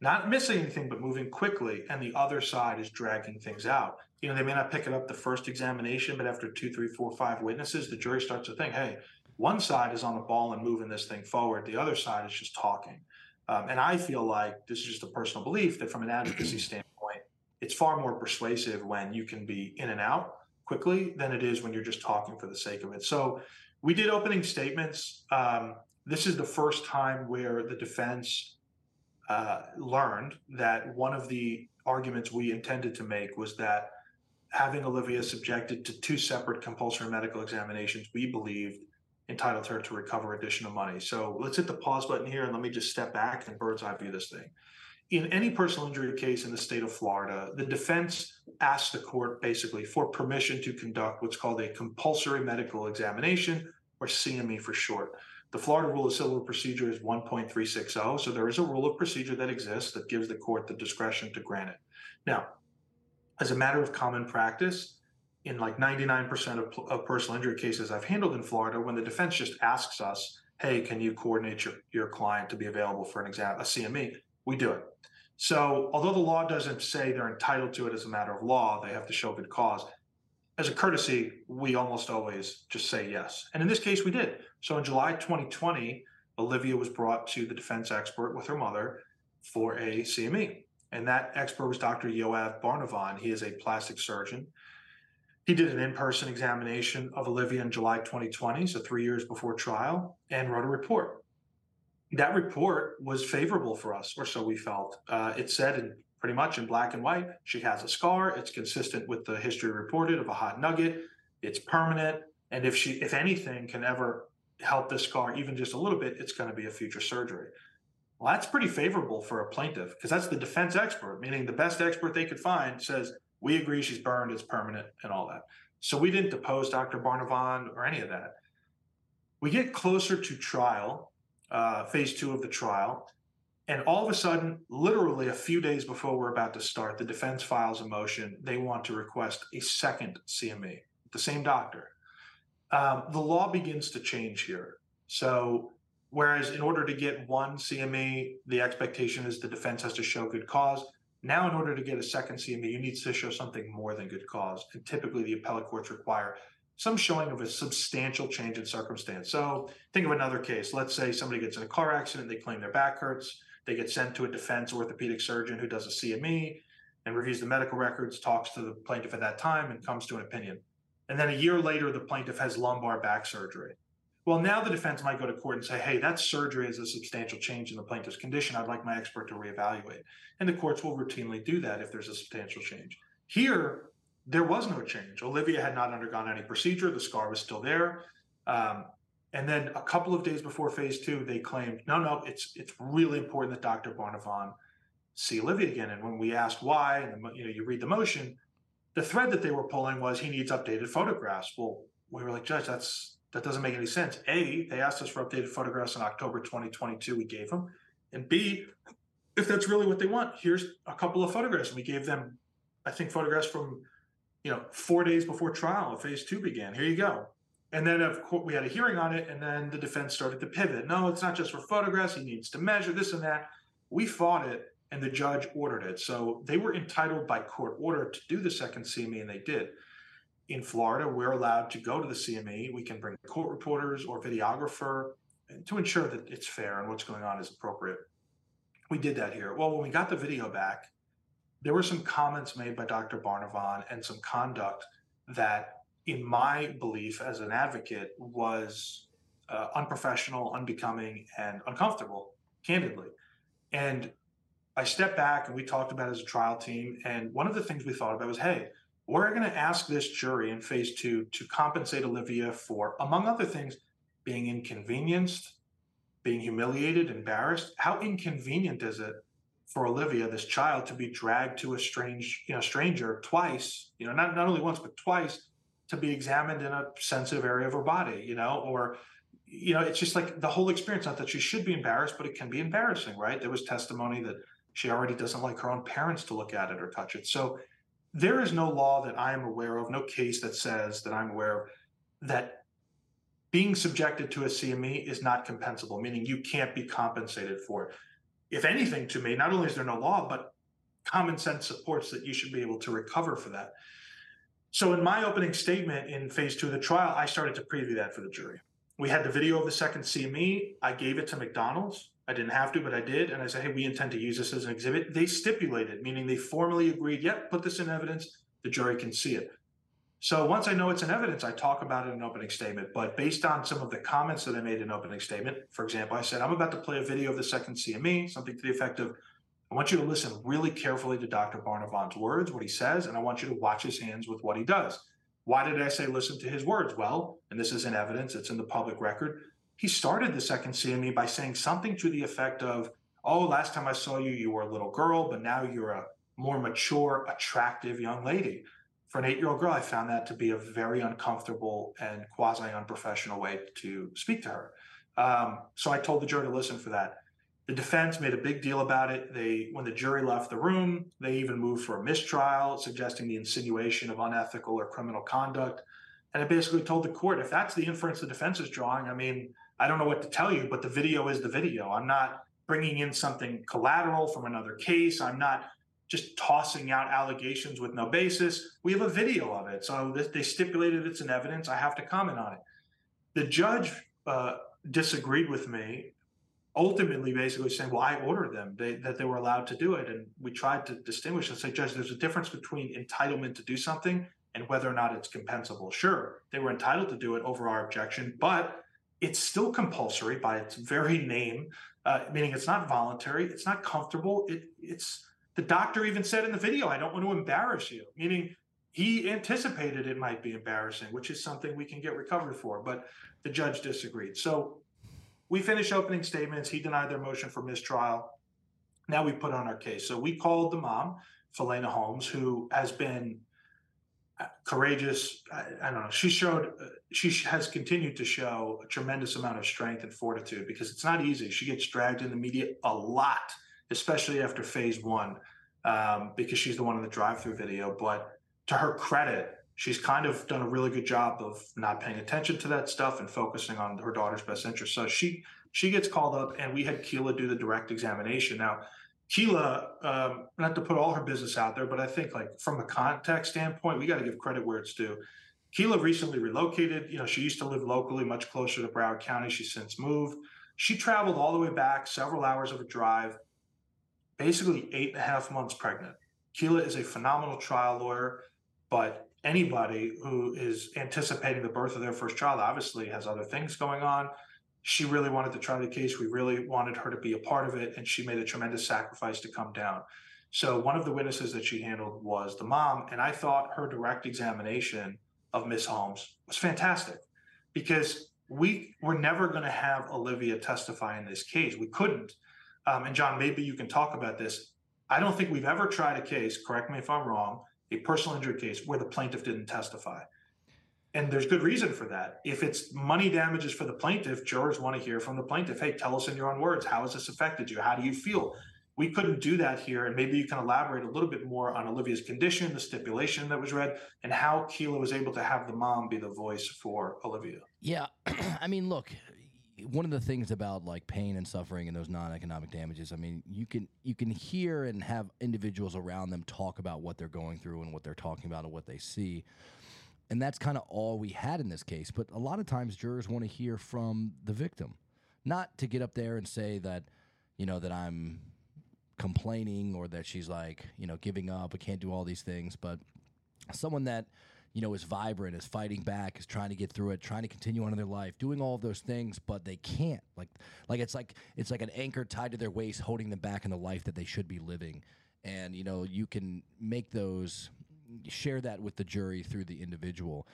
not missing anything, but moving quickly, and the other side is dragging things out. You know, they may not pick it up the first examination, but after two, three, four, five witnesses, the jury starts to think, hey, one side is on the ball and moving this thing forward, the other side is just talking. Um, and I feel like this is just a personal belief that from an advocacy standpoint, it's far more persuasive when you can be in and out quickly than it is when you're just talking for the sake of it. So we did opening statements. Um, this is the first time where the defense uh, learned that one of the arguments we intended to make was that having Olivia subjected to two separate compulsory medical examinations, we believed entitled her to recover additional money. So let's hit the pause button here and let me just step back and bird's eye view this thing. in any personal injury case in the state of Florida, the defense asks the court basically for permission to conduct what's called a compulsory medical examination, or CME for short. The Florida Rule of Civil Procedure is 1.360, so there is a rule of procedure that exists that gives the court the discretion to grant it. Now, as a matter of common practice, in like 99% of, of personal injury cases I've handled in Florida, when the defense just asks us, hey, can you coordinate your, your client to be available for an exam, a CME, we do it. So, although the law doesn't say they're entitled to it as a matter of law, they have to show good cause. As a courtesy, we almost always just say yes. And in this case, we did. So, in July 2020, Olivia was brought to the defense expert with her mother for a CME. And that expert was Dr. Yoav Barnavan. He is a plastic surgeon. He did an in person examination of Olivia in July 2020, so three years before trial, and wrote a report that report was favorable for us, or so we felt. Uh, it said in pretty much in black and white, she has a scar. It's consistent with the history reported of a hot nugget. It's permanent, and if she, if anything, can ever help this scar even just a little bit, it's going to be a future surgery. Well, that's pretty favorable for a plaintiff because that's the defense expert, meaning the best expert they could find says we agree she's burned, it's permanent, and all that. So we didn't depose Dr. Barnavan or any of that. We get closer to trial, uh, phase two of the trial. And all of a sudden, literally a few days before we're about to start, the defense files a motion. They want to request a second CME, the same doctor. Um, the law begins to change here. So, whereas in order to get one CME, the expectation is the defense has to show good cause. Now, in order to get a second CME, you need to show something more than good cause. And typically, the appellate courts require some showing of a substantial change in circumstance. So think of another case. Let's say somebody gets in a car accident, they claim their back hurts, they get sent to a defense orthopedic surgeon who does a CME and reviews the medical records, talks to the plaintiff at that time, and comes to an opinion. And then a year later, the plaintiff has lumbar back surgery. Well, now the defense might go to court and say, hey, that surgery is a substantial change in the plaintiff's condition. I'd like my expert to reevaluate. And the courts will routinely do that if there's a substantial change. Here, there was no change. Olivia had not undergone any procedure. The scar was still there. Um, and then a couple of days before phase two, they claimed, no, no, it's it's really important that Dr. Barnavan see Olivia again. And when we asked why, and you know, you read the motion, the thread that they were pulling was he needs updated photographs. Well, we were like, Judge, that's that doesn't make any sense. A, they asked us for updated photographs in October 2022. We gave them. And B, if that's really what they want, here's a couple of photographs. And we gave them, I think, photographs from you know, four days before trial, phase two began. Here you go. And then, of course, we had a hearing on it, and then the defense started to pivot. No, it's not just for photographs. He needs to measure this and that. We fought it, and the judge ordered it. So they were entitled by court order to do the second CME, and they did. In Florida, we're allowed to go to the CME. We can bring court reporters or videographer to ensure that it's fair and what's going on is appropriate. We did that here. Well, when we got the video back, there were some comments made by Dr. Barnavan and some conduct that, in my belief as an advocate, was uh, unprofessional, unbecoming, and uncomfortable, candidly. And I stepped back and we talked about as a trial team. And one of the things we thought about was hey, we're going to ask this jury in phase two to compensate Olivia for, among other things, being inconvenienced, being humiliated, embarrassed. How inconvenient is it for Olivia, this child, to be dragged to a strange, you know, stranger twice, you know, not, not only once, but twice to be examined in a sensitive area of her body, you know, or, you know, it's just like the whole experience, not that she should be embarrassed, but it can be embarrassing, right? There was testimony that she already doesn't like her own parents to look at it or touch it. So there is no law that I am aware of, no case that says that I'm aware of that being subjected to a CME is not compensable, meaning you can't be compensated for it if anything, to me, not only is there no law, but common sense supports that you should be able to recover for that. So, in my opening statement in phase two of the trial, I started to preview that for the jury. We had the video of the second CME. I gave it to McDonald's. I didn't have to, but I did. And I said, hey, we intend to use this as an exhibit. They stipulated, meaning they formally agreed, yep, put this in evidence. The jury can see it. So once I know it's in evidence, I talk about it in an opening statement. But based on some of the comments that I made in opening statement, for example, I said, I'm about to play a video of the second CME, something to the effect of, I want you to listen really carefully to Dr. Barnavan's words, what he says, and I want you to watch his hands with what he does. Why did I say listen to his words? Well, and this is in evidence, it's in the public record. He started the second CME by saying something to the effect of, oh, last time I saw you, you were a little girl, but now you're a more mature, attractive young lady. For an eight year old girl, I found that to be a very uncomfortable and quasi unprofessional way to speak to her. Um, so I told the jury to listen for that. The defense made a big deal about it. They, when the jury left the room, they even moved for a mistrial, suggesting the insinuation of unethical or criminal conduct. And I basically told the court, if that's the inference the defense is drawing, I mean, I don't know what to tell you, but the video is the video. I'm not bringing in something collateral from another case. I'm not just tossing out allegations with no basis. We have a video of it. So they stipulated it's an evidence. I have to comment on it. The judge uh, disagreed with me, ultimately basically saying, well, I ordered them, they, that they were allowed to do it. And we tried to distinguish and say, Judge, there's a difference between entitlement to do something and whether or not it's compensable. Sure, they were entitled to do it over our objection, but it's still compulsory by its very name, uh, meaning it's not voluntary, it's not comfortable. It, it's the doctor even said in the video, I don't want to embarrass you, meaning he anticipated it might be embarrassing, which is something we can get recovered for, but the judge disagreed. So we finished opening statements. He denied their motion for mistrial. Now we put on our case. So we called the mom, Philana Holmes, who has been uh, courageous. I, I, don't know. She showed, uh, she has continued to show a tremendous amount of strength and fortitude because it's not easy. She gets dragged in the media a lot, especially after phase one, um, because she's the one in the drive-through video. But to her credit, she's kind of done a really good job of not paying attention to that stuff and focusing on her daughter's best interest. So she she gets called up, and we had Keela do the direct examination. Now, Keela, um, not to put all her business out there, but I think like from a context standpoint, we got to give credit where it's due. Keela recently relocated. You know, she used to live locally, much closer to Broward County. She's since moved. She traveled all the way back, several hours of a drive, basically eight and a half months pregnant. Keela is a phenomenal trial lawyer, but anybody who is anticipating the birth of their first child obviously has other things going on. She really wanted to try the case. We really wanted her to be a part of it, and she made a tremendous sacrifice to come down. So, one of the witnesses that she handled was the mom, and I thought her direct examination of Miss Holmes was fantastic because we were never going to have Olivia testify in this case. We couldn't. Um, and John, maybe you can talk about this. I don't think we've ever tried a case, correct me if I'm wrong, a personal injury case where the plaintiff didn't testify. And there's good reason for that. If it's money damages for the plaintiff, jurors want to hear from the plaintiff. Hey, tell us in your own words, how has this affected you? How do you feel? We couldn't do that here. And maybe you can elaborate a little bit more on Olivia's condition, the stipulation that was read, and how Keela was able to have the mom be the voice for Olivia. Yeah. I mean, look, one of the things about like pain and suffering and those non-economic damages i mean you can you can hear and have individuals around them talk about what they're going through and what they're talking about and what they see. And that's kind of all we had in this case. But a lot of times jurors want to hear from the victim. Not to get up there and say that you know that i'm complaining or that she's like you know giving up i can't do all these things. But someone that you know, is vibrant, is fighting back, is trying to get through it, trying to continue on in their life, doing all of those things, but they can't. Like, like it's like it's like an anchor tied to their waist, holding them back in the life that they should be living. And you know, you can make those, share that with the jury through the individual.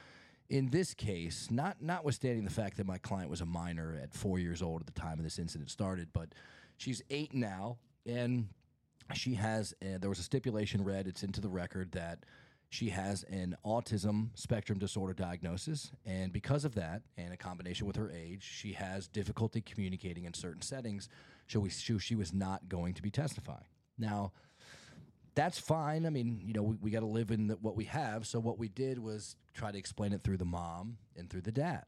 In this case, not notwithstanding the fact that my client was a minor at four years old at the time of this incident started, but she's eight now, and she has. Uh, there was a stipulation read. It's into the record that she has an autism spectrum disorder diagnosis, and because of that, and a combination with her age, she has difficulty communicating in certain settings. So we, she, she was not going to be testifying. Now, that's fine. I mean, you know, we, we got to live in the, what we have. So what we did was try to explain it through the mom and through the dad.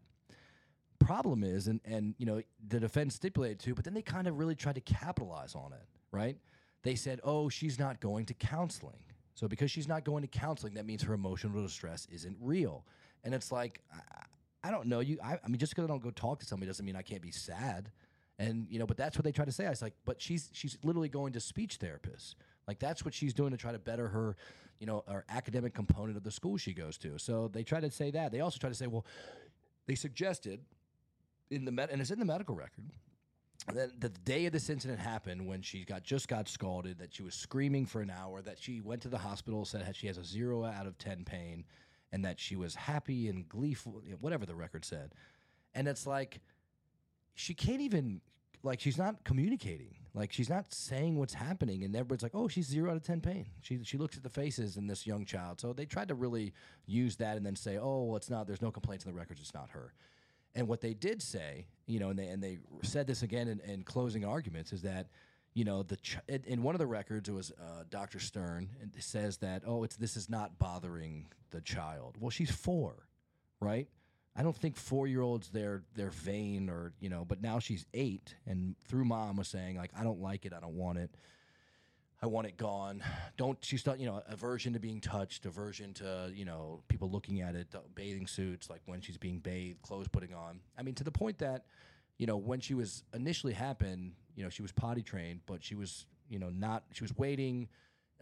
Problem is, and and you know, the defense stipulated to, but then they kind of really tried to capitalize on it, right? They said, "Oh, she's not going to counseling." So because she's not going to counseling, that means her emotional distress isn't real. And it's like, I, I don't know. You, I, I mean, just because I don't go talk to somebody doesn't mean I can't be sad. And you know, but that's what they try to say. I was like, but she's she's literally going to speech therapists. Like that's what she's doing to try to better her, you know, our academic component of the school she goes to. So they try to say that. They also try to say, well, they suggested in the med- and it's in the medical record that the day of this incident happened when she got just got scalded that she was screaming for an hour that she went to the hospital said she has a zero out of 10 pain and that she was happy and gleeful whatever the record said and it's like she can't even like she's not communicating Like she's not saying what's happening, and everybody's like, "Oh, she's zero out of ten pain." She she looks at the faces in this young child, so they tried to really use that and then say, "Oh, well, it's not. There's no complaints in the records. It's not her." And what they did say, you know, and they and they said this again in, in closing arguments is that, you know, the in one of the records it was uh, Dr. Stern and says that oh, it's this is not bothering the child. Well, she's four, right? I don't think four year olds they're they're vain or you know, but now she's eight, and through mom was saying like I don't like it, I don't want it, I want it gone. Don't she's thought you know aversion to being touched, aversion to you know people looking at it, bathing suits like when she's being bathed, clothes putting on. I mean to the point that you know when she was initially happened, you know she was potty trained, but she was you know not she was waiting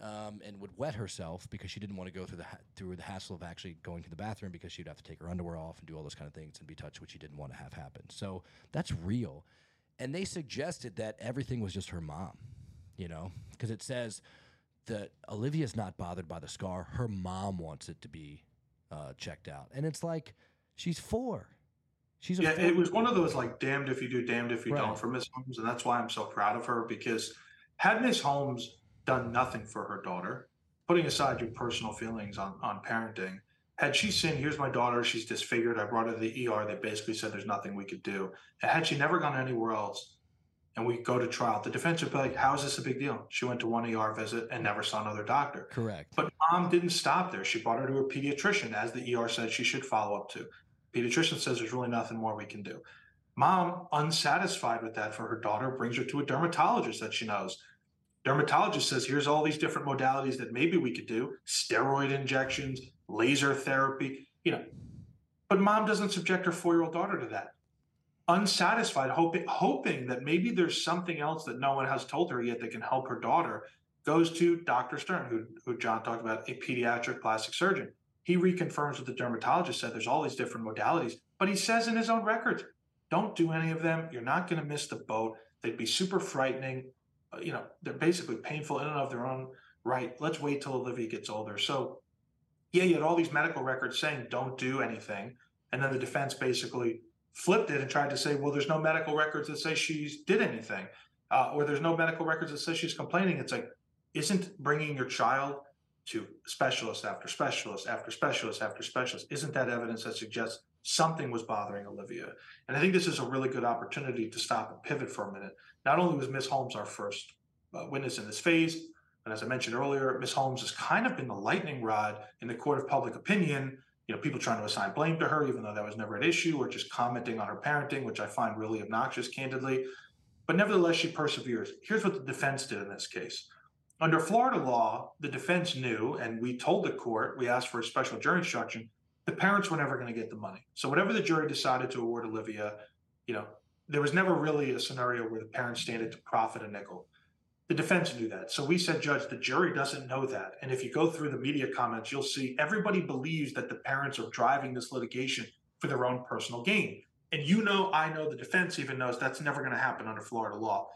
um, and would wet herself because she didn't want to go through the through the hassle of actually going to the bathroom because she'd have to take her underwear off and do all those kind of things and be touched, which she didn't want to have happen. So that's real. And they suggested that everything was just her mom, you know, because it says that Olivia's not bothered by the scar. Her mom wants it to be uh, checked out, and it's like she's four. She's a yeah, it was one of those like damned if you do, damned if you Right. don't for Miss Holmes, and that's why I'm so proud of her because had Miss Holmes done nothing for her daughter, putting aside your personal feelings on on parenting, had she seen, here's my daughter, she's disfigured, I brought her to the ER, they basically said there's nothing we could do. And had she never gone anywhere else, and we go to trial, the defense would be like, how is this a big deal? She went to one ER visit and never saw another doctor. correct. But mom didn't stop there. She brought her to a pediatrician, as the ER said she should follow up to. Pediatrician says there's really nothing more we can do. Mom, unsatisfied with that for her daughter, brings her to a dermatologist that she knows. Dermatologist says, here's all these different modalities that maybe we could do steroid injections, laser therapy, you know. But mom doesn't subject her four year old daughter to that. Unsatisfied, hoping, hoping that maybe there's something else that no one has told her yet that can help her daughter, goes to Dr. Stern, who, who John talked about, a pediatric plastic surgeon. He reconfirms what the dermatologist said. There's all these different modalities, but he says in his own records, don't do any of them. You're not going to miss the boat. They'd be super frightening. Uh, you know, they're basically painful in and of their own right. Let's wait till Olivia gets older. So, yeah, you had all these medical records saying don't do anything. And then the defense basically flipped it and tried to say, well, there's no medical records that say she's did anything, uh, or there's no medical records that say she's complaining. It's like, isn't bringing your child to specialist after specialist after specialist after specialist, isn't that evidence that suggests something was bothering Olivia? And I think this is a really good opportunity to stop and pivot for a minute. Not only was Miss Holmes our first uh, witness in this phase, and as I mentioned earlier, Miss Holmes has kind of been the lightning rod in the court of public opinion. You know, people trying to assign blame to her, even though that was never an issue, or just commenting on her parenting, which I find really obnoxious, candidly. But nevertheless, she perseveres. Here's what the defense did in this case. Under Florida law, the defense knew, and we told the court, we asked for a special jury instruction, the parents were never going to get the money. So whatever the jury decided to award Olivia, you know, there was never really a scenario where the parents standed to profit a nickel. The defense knew that. So we said, Judge, the jury doesn't know that. And if you go through the media comments, you'll see everybody believes that the parents are driving this litigation for their own personal gain. And you know, I know, the defense even knows that's never going to happen under Florida law.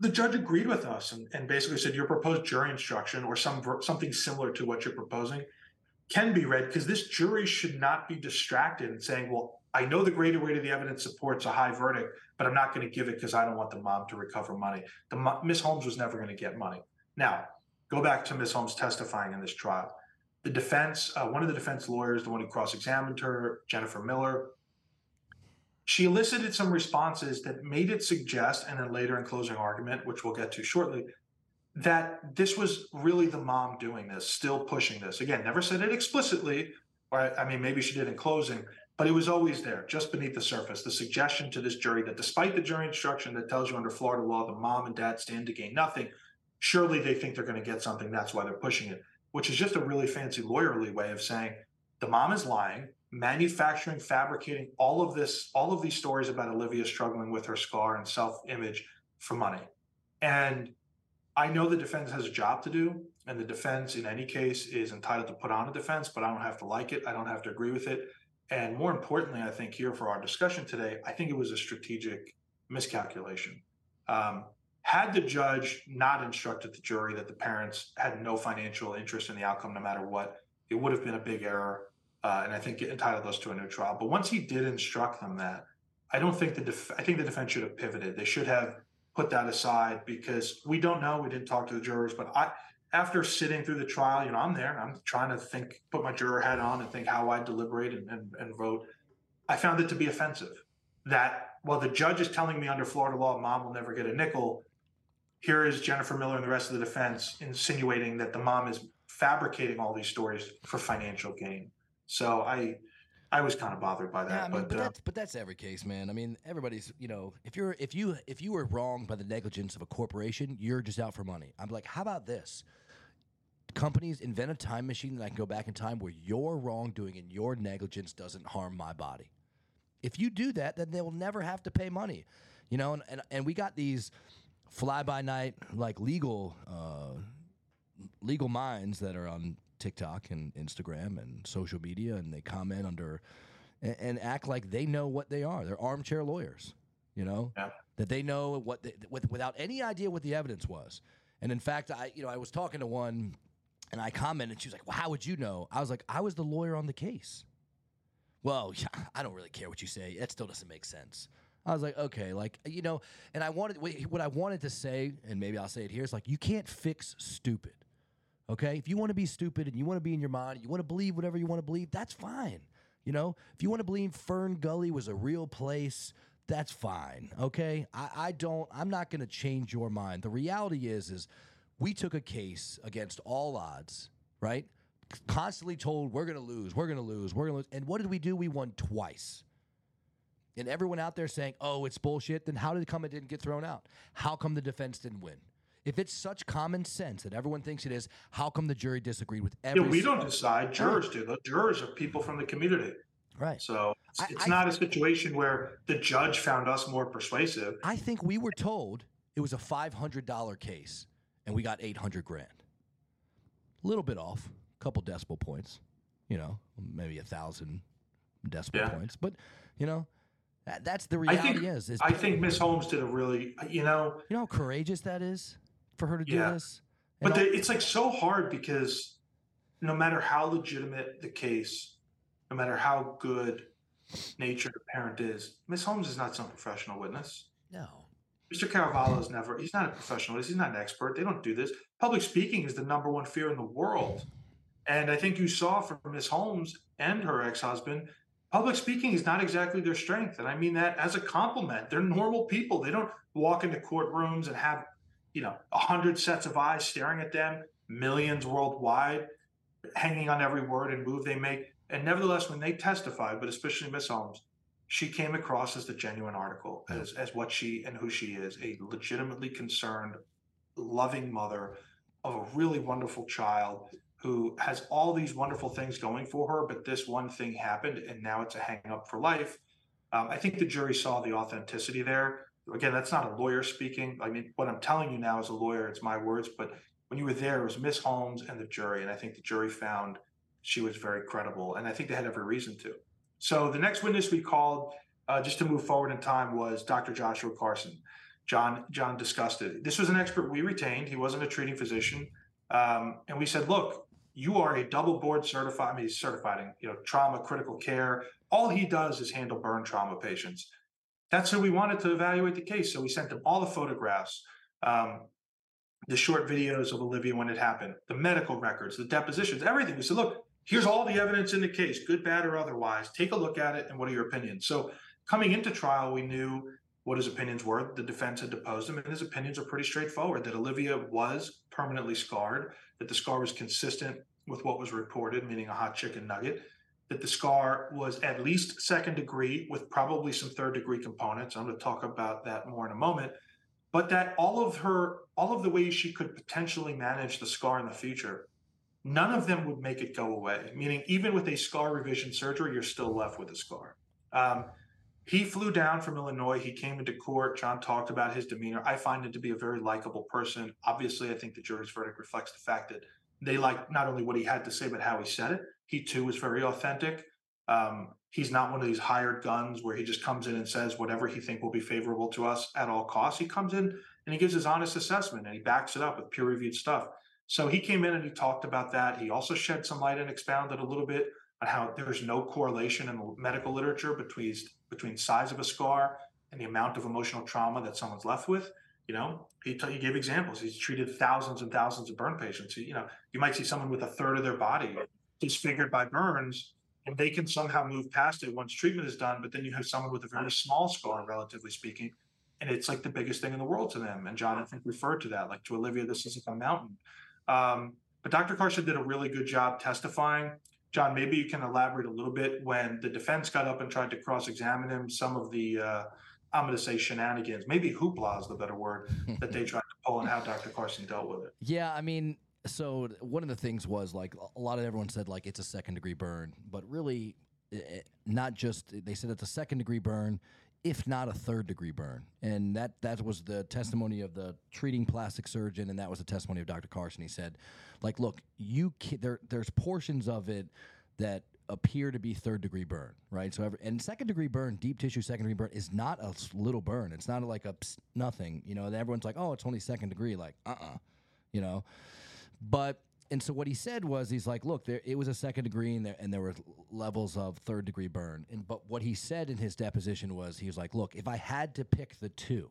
The judge agreed with us and, and basically said your proposed jury instruction or some something similar to what you're proposing can be read because this jury should not be distracted and saying, well, I know the greater weight of the evidence supports a high verdict, but I'm not going to give it because I don't want the mom to recover money. The Miss Holmes was never going to get money. Now, go back to Miss Holmes testifying in this trial. The defense, uh, one of the defense lawyers, the one who cross-examined her, Jennifer Miller, she elicited some responses that made it suggest, and then later in closing argument, which we'll get to shortly, that this was really the mom doing this, still pushing this. Again, never said it explicitly, or I mean, maybe she did in closing, but it was always there, just beneath the surface. The suggestion to this jury that despite the jury instruction that tells you under Florida law, the mom and dad stand to gain nothing, surely they think they're going to get something. That's why they're pushing it, which is just a really fancy lawyerly way of saying the mom is lying, manufacturing, fabricating all of this, all of these stories about Olivia struggling with her scar and self image for money. And I know the defense has a job to do, and the defense, in any case, is entitled to put on a defense, but I don't have to like it. I don't have to agree with it. And more importantly, I think here for our discussion today, I think it was a strategic miscalculation. Um, had the judge not instructed the jury that the parents had no financial interest in the outcome, no matter what, it would have been a big error. Uh, and I think it entitled us to a new trial. But once he did instruct them that, I don't think the def- I think the defense should have pivoted. They should have put that aside because we don't know. We didn't talk to the jurors, but I, after sitting through the trial, you know, I'm there. I'm trying to think, put my juror hat on, and think how I deliberate and, and, and vote. I found it to be offensive that while the judge is telling me under Florida law, mom will never get a nickel, here is Jennifer Miller and the rest of the defense insinuating that the mom is fabricating all these stories for financial gain. So I, I was kind of bothered by that. Yeah, I mean, but, but, uh, that's but that's every case, man. I mean, everybody's you know, if you're if you if you were wrong by the negligence of a corporation, you're just out for money. I'm like, how about this? Companies invent a time machine that I can go back in time where your wrongdoing and your negligence doesn't harm my body. If you do that, then they will never have to pay money. You know, and and, and we got these fly by night like legal uh, legal minds that are on TikTok and Instagram and social media, and they comment under and, and act like they know what they are. They're armchair lawyers, you know, Yeah. that they know what they, with, without any idea what the evidence was. And in fact, I you know I was talking to one, and I commented. She was like, "Well, how would you know?" I was like, "I was the lawyer on the case." Well, yeah, I don't really care what you say. That still doesn't make sense. I was like, okay, like you know, and I wanted what I wanted to say, and maybe I'll say it here. Is like you can't fix stupid. Okay, if you want to be stupid and you want to be in your mind, you want to believe whatever you want to believe, that's fine. You know, if you want to believe Fern Gully was a real place, that's fine. Okay, I, I don't. I'm not going to change your mind. The reality is, is we took a case against all odds, right? Constantly told we're going to lose, we're going to lose, we're going to lose, and what did we do? We won twice. And everyone out there saying, "Oh, it's bullshit," then how did it come it didn't get thrown out? How come the defense didn't win? If it's such common sense that everyone thinks it is, how come the jury disagreed with every? yeah, we don't decide. Jurors do. The jurors are people from the community. Right. So it's, I- it's I- not a situation where the judge found us more persuasive. I think we were told it was a five hundred dollar case, and we got eight hundred grand. A little bit off, a couple decimal points, you know, maybe a thousand decimal Yeah. points, but you know, that, that's the I reality. think is, is I think Miss Holmes did a really, you know, you know how courageous that is for her to do Yeah. this. but And the, it's like so hard because no matter how legitimate the case, no matter how good natured the parent is, Miss Holmes is not some professional witness. no, Mr. Caraballo is never, he's not a professional. He's not an expert. They don't do this. Public speaking is the number one fear in the world. And I think you saw from Miss Holmes and her ex husband, public speaking is not exactly their strength. And I mean that as a compliment. They're normal people. They don't walk into courtrooms and have, you know, a hundred sets of eyes staring at them, millions worldwide, hanging on every word and move they make. And nevertheless, when they testified, but especially Miss Holmes, she came across as the genuine article, as, as what she and who she is a legitimately concerned, loving mother of a really wonderful child who has all these wonderful things going for her, but this one thing happened and now it's a hang up for life. Um, I think the jury saw the authenticity there. Again, that's not a lawyer speaking. I mean, what I'm telling you now as a lawyer, it's my words, but when you were there, it was Miss Holmes and the jury. And I think the jury found she was very credible. And I think they had every reason to. So the next witness we called, uh, just to move forward in time, was Dr. Joshua Carson. John John discussed it. This was an expert we retained. He wasn't a treating physician, um, and we said, "Look, you are a double board certified. I mean, he's certified in you know trauma, critical care. All he does is handle burn trauma patients. That's who we wanted to evaluate the case. So we sent him all the photographs, um, the short videos of Olivia when it happened, the medical records, the depositions, everything. We said, look, here's all the evidence in the case, good, bad, or otherwise. Take a look at it, and what are your opinions? So coming into trial, we knew what his opinions were. The defense had deposed him, and his opinions are pretty straightforward that Olivia was permanently scarred, that the scar was consistent with what was reported, meaning a hot chicken nugget, that the scar was at least second degree with probably some third degree components. I'm going to talk about that more in a moment. But that all of her, all of the ways she could potentially manage the scar in the future, none of them would make it go away. Meaning, even with a scar revision surgery, you're still left with a scar. Um, he flew down from Illinois. He came into court. John talked about his demeanor. I find him to be a very likable person. Obviously, I think the jury's verdict reflects the fact that they liked not only what he had to say, but how he said it. He too was very authentic. Um, he's not one of these hired guns where he just comes in and says whatever he think will be favorable to us at all costs. He comes in and he gives his honest assessment and he backs it up with peer-reviewed stuff. So he came in and he talked about that. He also shed some light and expounded a little bit on how there's no correlation in the medical literature between between size of a scar and the amount of emotional trauma that someone's left with. You know, he, t- he gave examples. He's treated thousands and thousands of burn patients. You know, you might see someone with a third of their body disfigured by burns, and they can somehow move past it once treatment is done. But then you have someone with a very small scar, relatively speaking, and it's like the biggest thing in the world to them. And John, I think, referred to that. Like to Olivia, this is like a mountain. Um, but Dr. Carson did a really good job testifying. John, maybe you can elaborate a little bit when the defense got up and tried to cross-examine him. Some of the uh, I'm going to say shenanigans, maybe hoopla is the better word that they tried to pull, and how Dr. Carson dealt with it. Yeah, I mean, so one of the things was like a lot of everyone said like it's a second degree burn, but really, it, eh, eh, not just they said it's a second degree burn, if not a third degree burn, and that that was the testimony of the treating plastic surgeon, and that was the testimony of Dr. Carson. He said, like, look, you there there's portions of it that appear to be third degree burn, right? So, every, and second degree burn, deep tissue second degree burn is not a little burn. It's not like a pss, nothing, you know. And everyone's like, oh, it's only second degree, like, uh, uh-uh, uh you know. But and so what he said was, he's like, look, there it was a second degree, and there and there were levels of third degree burn. And but what he said in his deposition was, he was like, look, if I had to pick the two,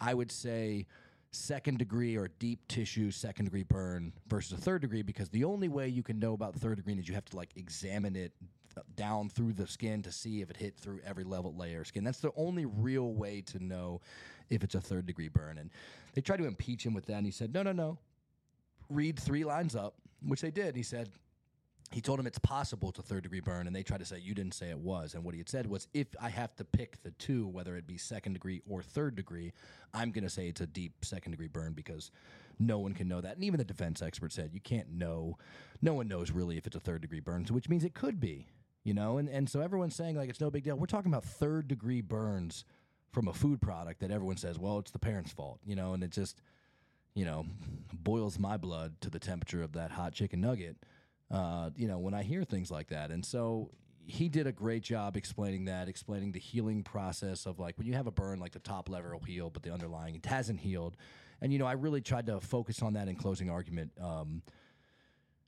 I would say second degree or deep tissue second degree burn versus a third degree because the only way you can know about the third degree is you have to like examine it uh, down through the skin to see if it hit through every level layer of skin. That's the only real way to know if it's a third degree burn. And they tried to impeach him with that, and he said, no, no, no. Read three lines up, which they did. He said, he told him it's possible a third degree burn, and they tried to say you didn't say it was. And what he had said was, if I have to pick the two, whether it be second degree or third degree, I'm going to say it's a deep second degree burn because no one can know that. And even the defense expert said you can't know. No one knows really if it's a third degree burn, so which means it could be, you know. And and so everyone's saying like it's no big deal. We're talking about third degree burns from a food product that everyone says, well, it's the parent's fault, you know, and it just, you know, boils my blood to the temperature of that hot chicken nugget uh, you know, when I hear things like that. And so he did a great job explaining that, explaining the healing process of like when you have a burn, like the top level will heal, but the underlying it hasn't healed. And you know, I really tried to focus on that in closing argument. Um,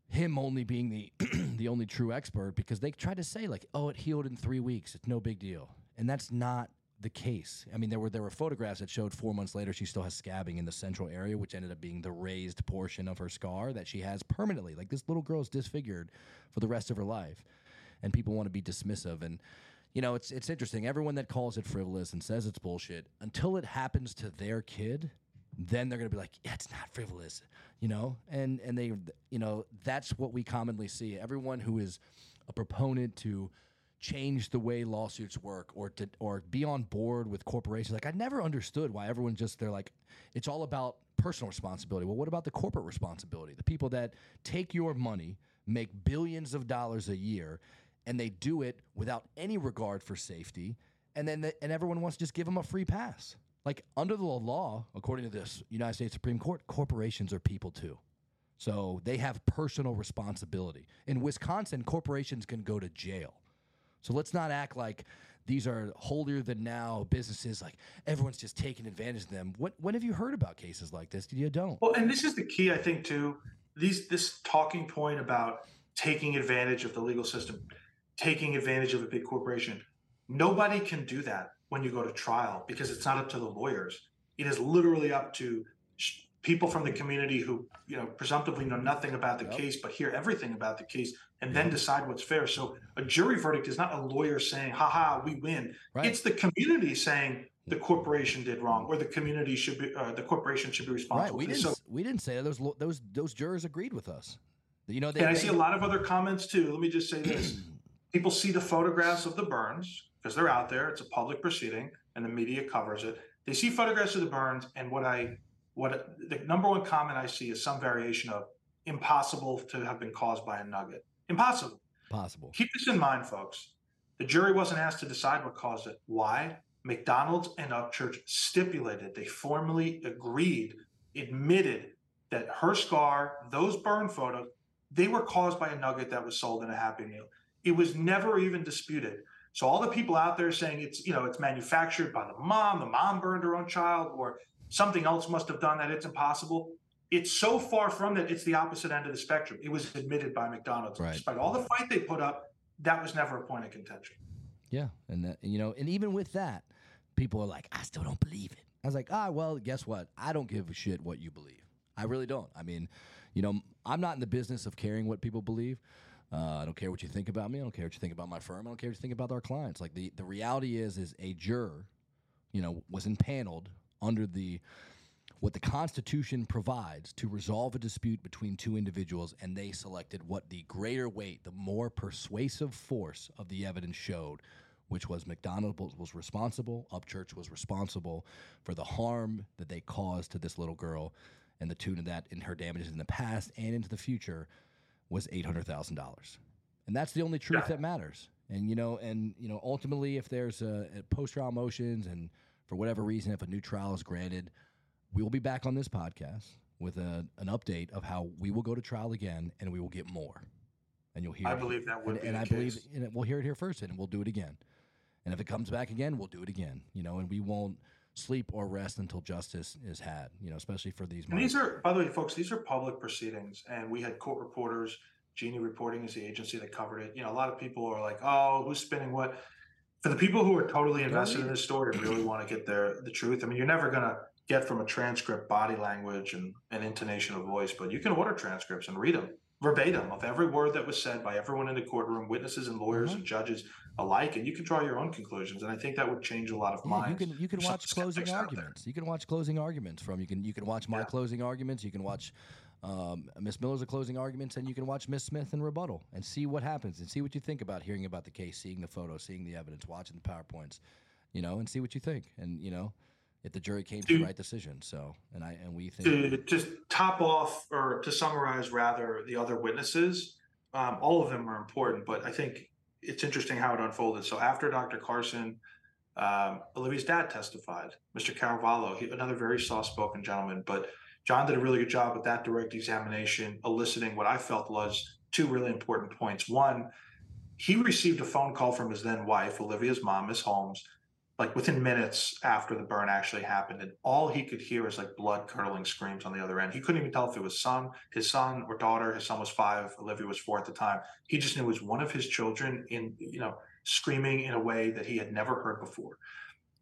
him only being the the only true expert because they tried to say like, oh, it healed in three weeks. It's no big deal, and that's not the case. I mean, there were there were photographs that showed four months later she still has scabbing in the central area, which ended up being the raised portion of her scar that she has permanently. Like this little girl is disfigured for the rest of her life, and people want to be dismissive. And you know, it's it's interesting. Everyone that calls it frivolous and says it's bullshit until it happens to their kid, then they're gonna be like, yeah, it's not frivolous, you know. And and they, you know, that's what we commonly see. Everyone who is a proponent to change the way lawsuits work or to or be on board with corporations. Like I never understood why everyone just they're like it's all about personal responsibility. Well, what about the corporate responsibility? The people that take your money, make billions of dollars a year, and they do it without any regard for safety, and then the, and everyone wants to just give them a free pass. Like under the law, according to this United States Supreme Court, corporations are people too. So they have personal responsibility. In Wisconsin, corporations can go to jail so let's not act like these are holier than now businesses. Like everyone's just taking advantage of them. What when have you heard about cases like this? You don't. Well, and this is the key, I think, too. These this talking point about taking advantage of the legal system, taking advantage of a big corporation. Nobody can do that when you go to trial because it's not up to the lawyers. It is literally up to people from the community who you know presumptively know nothing about the yep. case but hear everything about the case and then mm-hmm. decide what's fair. So a jury verdict is not a lawyer saying haha we win. Right. it's the community saying the mm-hmm. corporation did wrong or the mm-hmm. community should be uh, the corporation should be responsible right we didn't so, we didn't say that. Those those those jurors agreed with us. You know they, and i see a lot of other comments too. Let me just say this. People see the photographs of the burns because they're out there. It's a public proceeding and the media covers it. They see photographs of the burns and what i what the number one comment I see is some variation of impossible to have been caused by a nugget. Impossible. Possible. Keep this in mind, folks. The jury wasn't asked to decide what caused it. Why? McDonald's and Upchurch stipulated, they formally agreed, admitted that her scar, those burn photos, they were caused by a nugget that was sold in a Happy Meal. It was never even disputed. So all the people out there saying it's, you know, it's manufactured by the mom, the mom burned her own child, or something else must have done that. It's impossible. It's so far from that. It's the opposite end of the spectrum. It was admitted by McDonald's, right. despite all the fight they put up. That was never a point of contention. Yeah, and that, you know, and even with that, people are like, I still don't believe it. I was like, ah, well, guess what? I don't give a shit what you believe. I really don't. I mean, you know, I'm not in the business of caring what people believe. Uh, I don't care what you think about me. I don't care what you think about my firm. I don't care what you think about our clients. Like the, the reality is, is a juror, you know, was impaneled under the what the Constitution provides to resolve a dispute between two individuals, and they selected what the greater weight, the more persuasive force of the evidence showed, which was McDonald was responsible, Upchurch was responsible for the harm that they caused to this little girl, and the tune of that in her damages in the past and into the future was eight hundred thousand dollars, and that's the only truth yeah. that matters. And you know, and you know, ultimately, if there's a, a post trial motions, and for whatever reason, if a new trial is granted we will be back on this podcast with a, an update of how we will go to trial again and we will get more. And you'll hear. I believe that would and, be and I case. believe and we'll hear it here first, and we'll do it again. And if it comes back again, we'll do it again. You know, and we won't sleep or rest until justice is had. You know, especially for these. And these are, by the way, folks, these are public proceedings, and we had court reporters. Genie Reporting is the agency that covered it. You know, a lot of people are like, "Oh, who's spinning what?" For the people who are totally invested in this story and really want to get their the truth, I mean, you're never gonna get from a transcript body language and an intonation of voice, but you can order transcripts and read them verbatim of every word that was said by everyone in the courtroom, witnesses and lawyers mm-hmm. and judges alike, and you can draw your own conclusions. And I think that would change a lot of yeah, minds. You can you can watch closing arguments. You can watch closing arguments from you can you can watch my yeah. closing arguments. You can watch um, Miss Miller's a closing arguments, and you can watch Miss Smith in rebuttal and see what happens and see what you think about hearing about the case, seeing the photo, seeing the evidence, watching the powerpoints, you know, and see what you think. And you know, if the jury came to the right decision. So, and I and we think to just top off or to summarize rather the other witnesses, um, all of them are important, but I think it's interesting how it unfolded. So after Dr. Carson, um, Olivia's dad testified, Mr. Caraballo, he, another very soft-spoken gentleman, but John did a really good job with that direct examination, eliciting what I felt was two really important points. One, he received a phone call from his then wife, Olivia's mom, Miss Holmes, like within minutes after the burn actually happened and all he could hear was like blood curdling screams on the other end. He couldn't even tell if it was son his son or daughter his son was five olivia was four at the time. He just knew it was one of his children in you know screaming in a way that he had never heard before.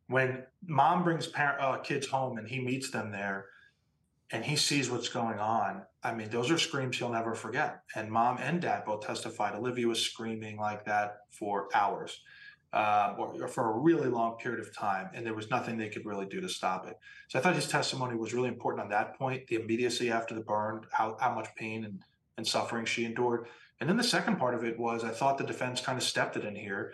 When mom brings parent, uh, kids home and he meets them there and he sees what's going on i mean those are screams he'll never forget and mom and dad both testified olivia was screaming like that for hours uh, or, or, for a really long period of time, and there was nothing they could really do to stop it. So I thought his testimony was really important on that point, the immediacy after the burn, how, how much pain and, and suffering she endured. And then the second part of it was I thought the defense kind of stepped it in here.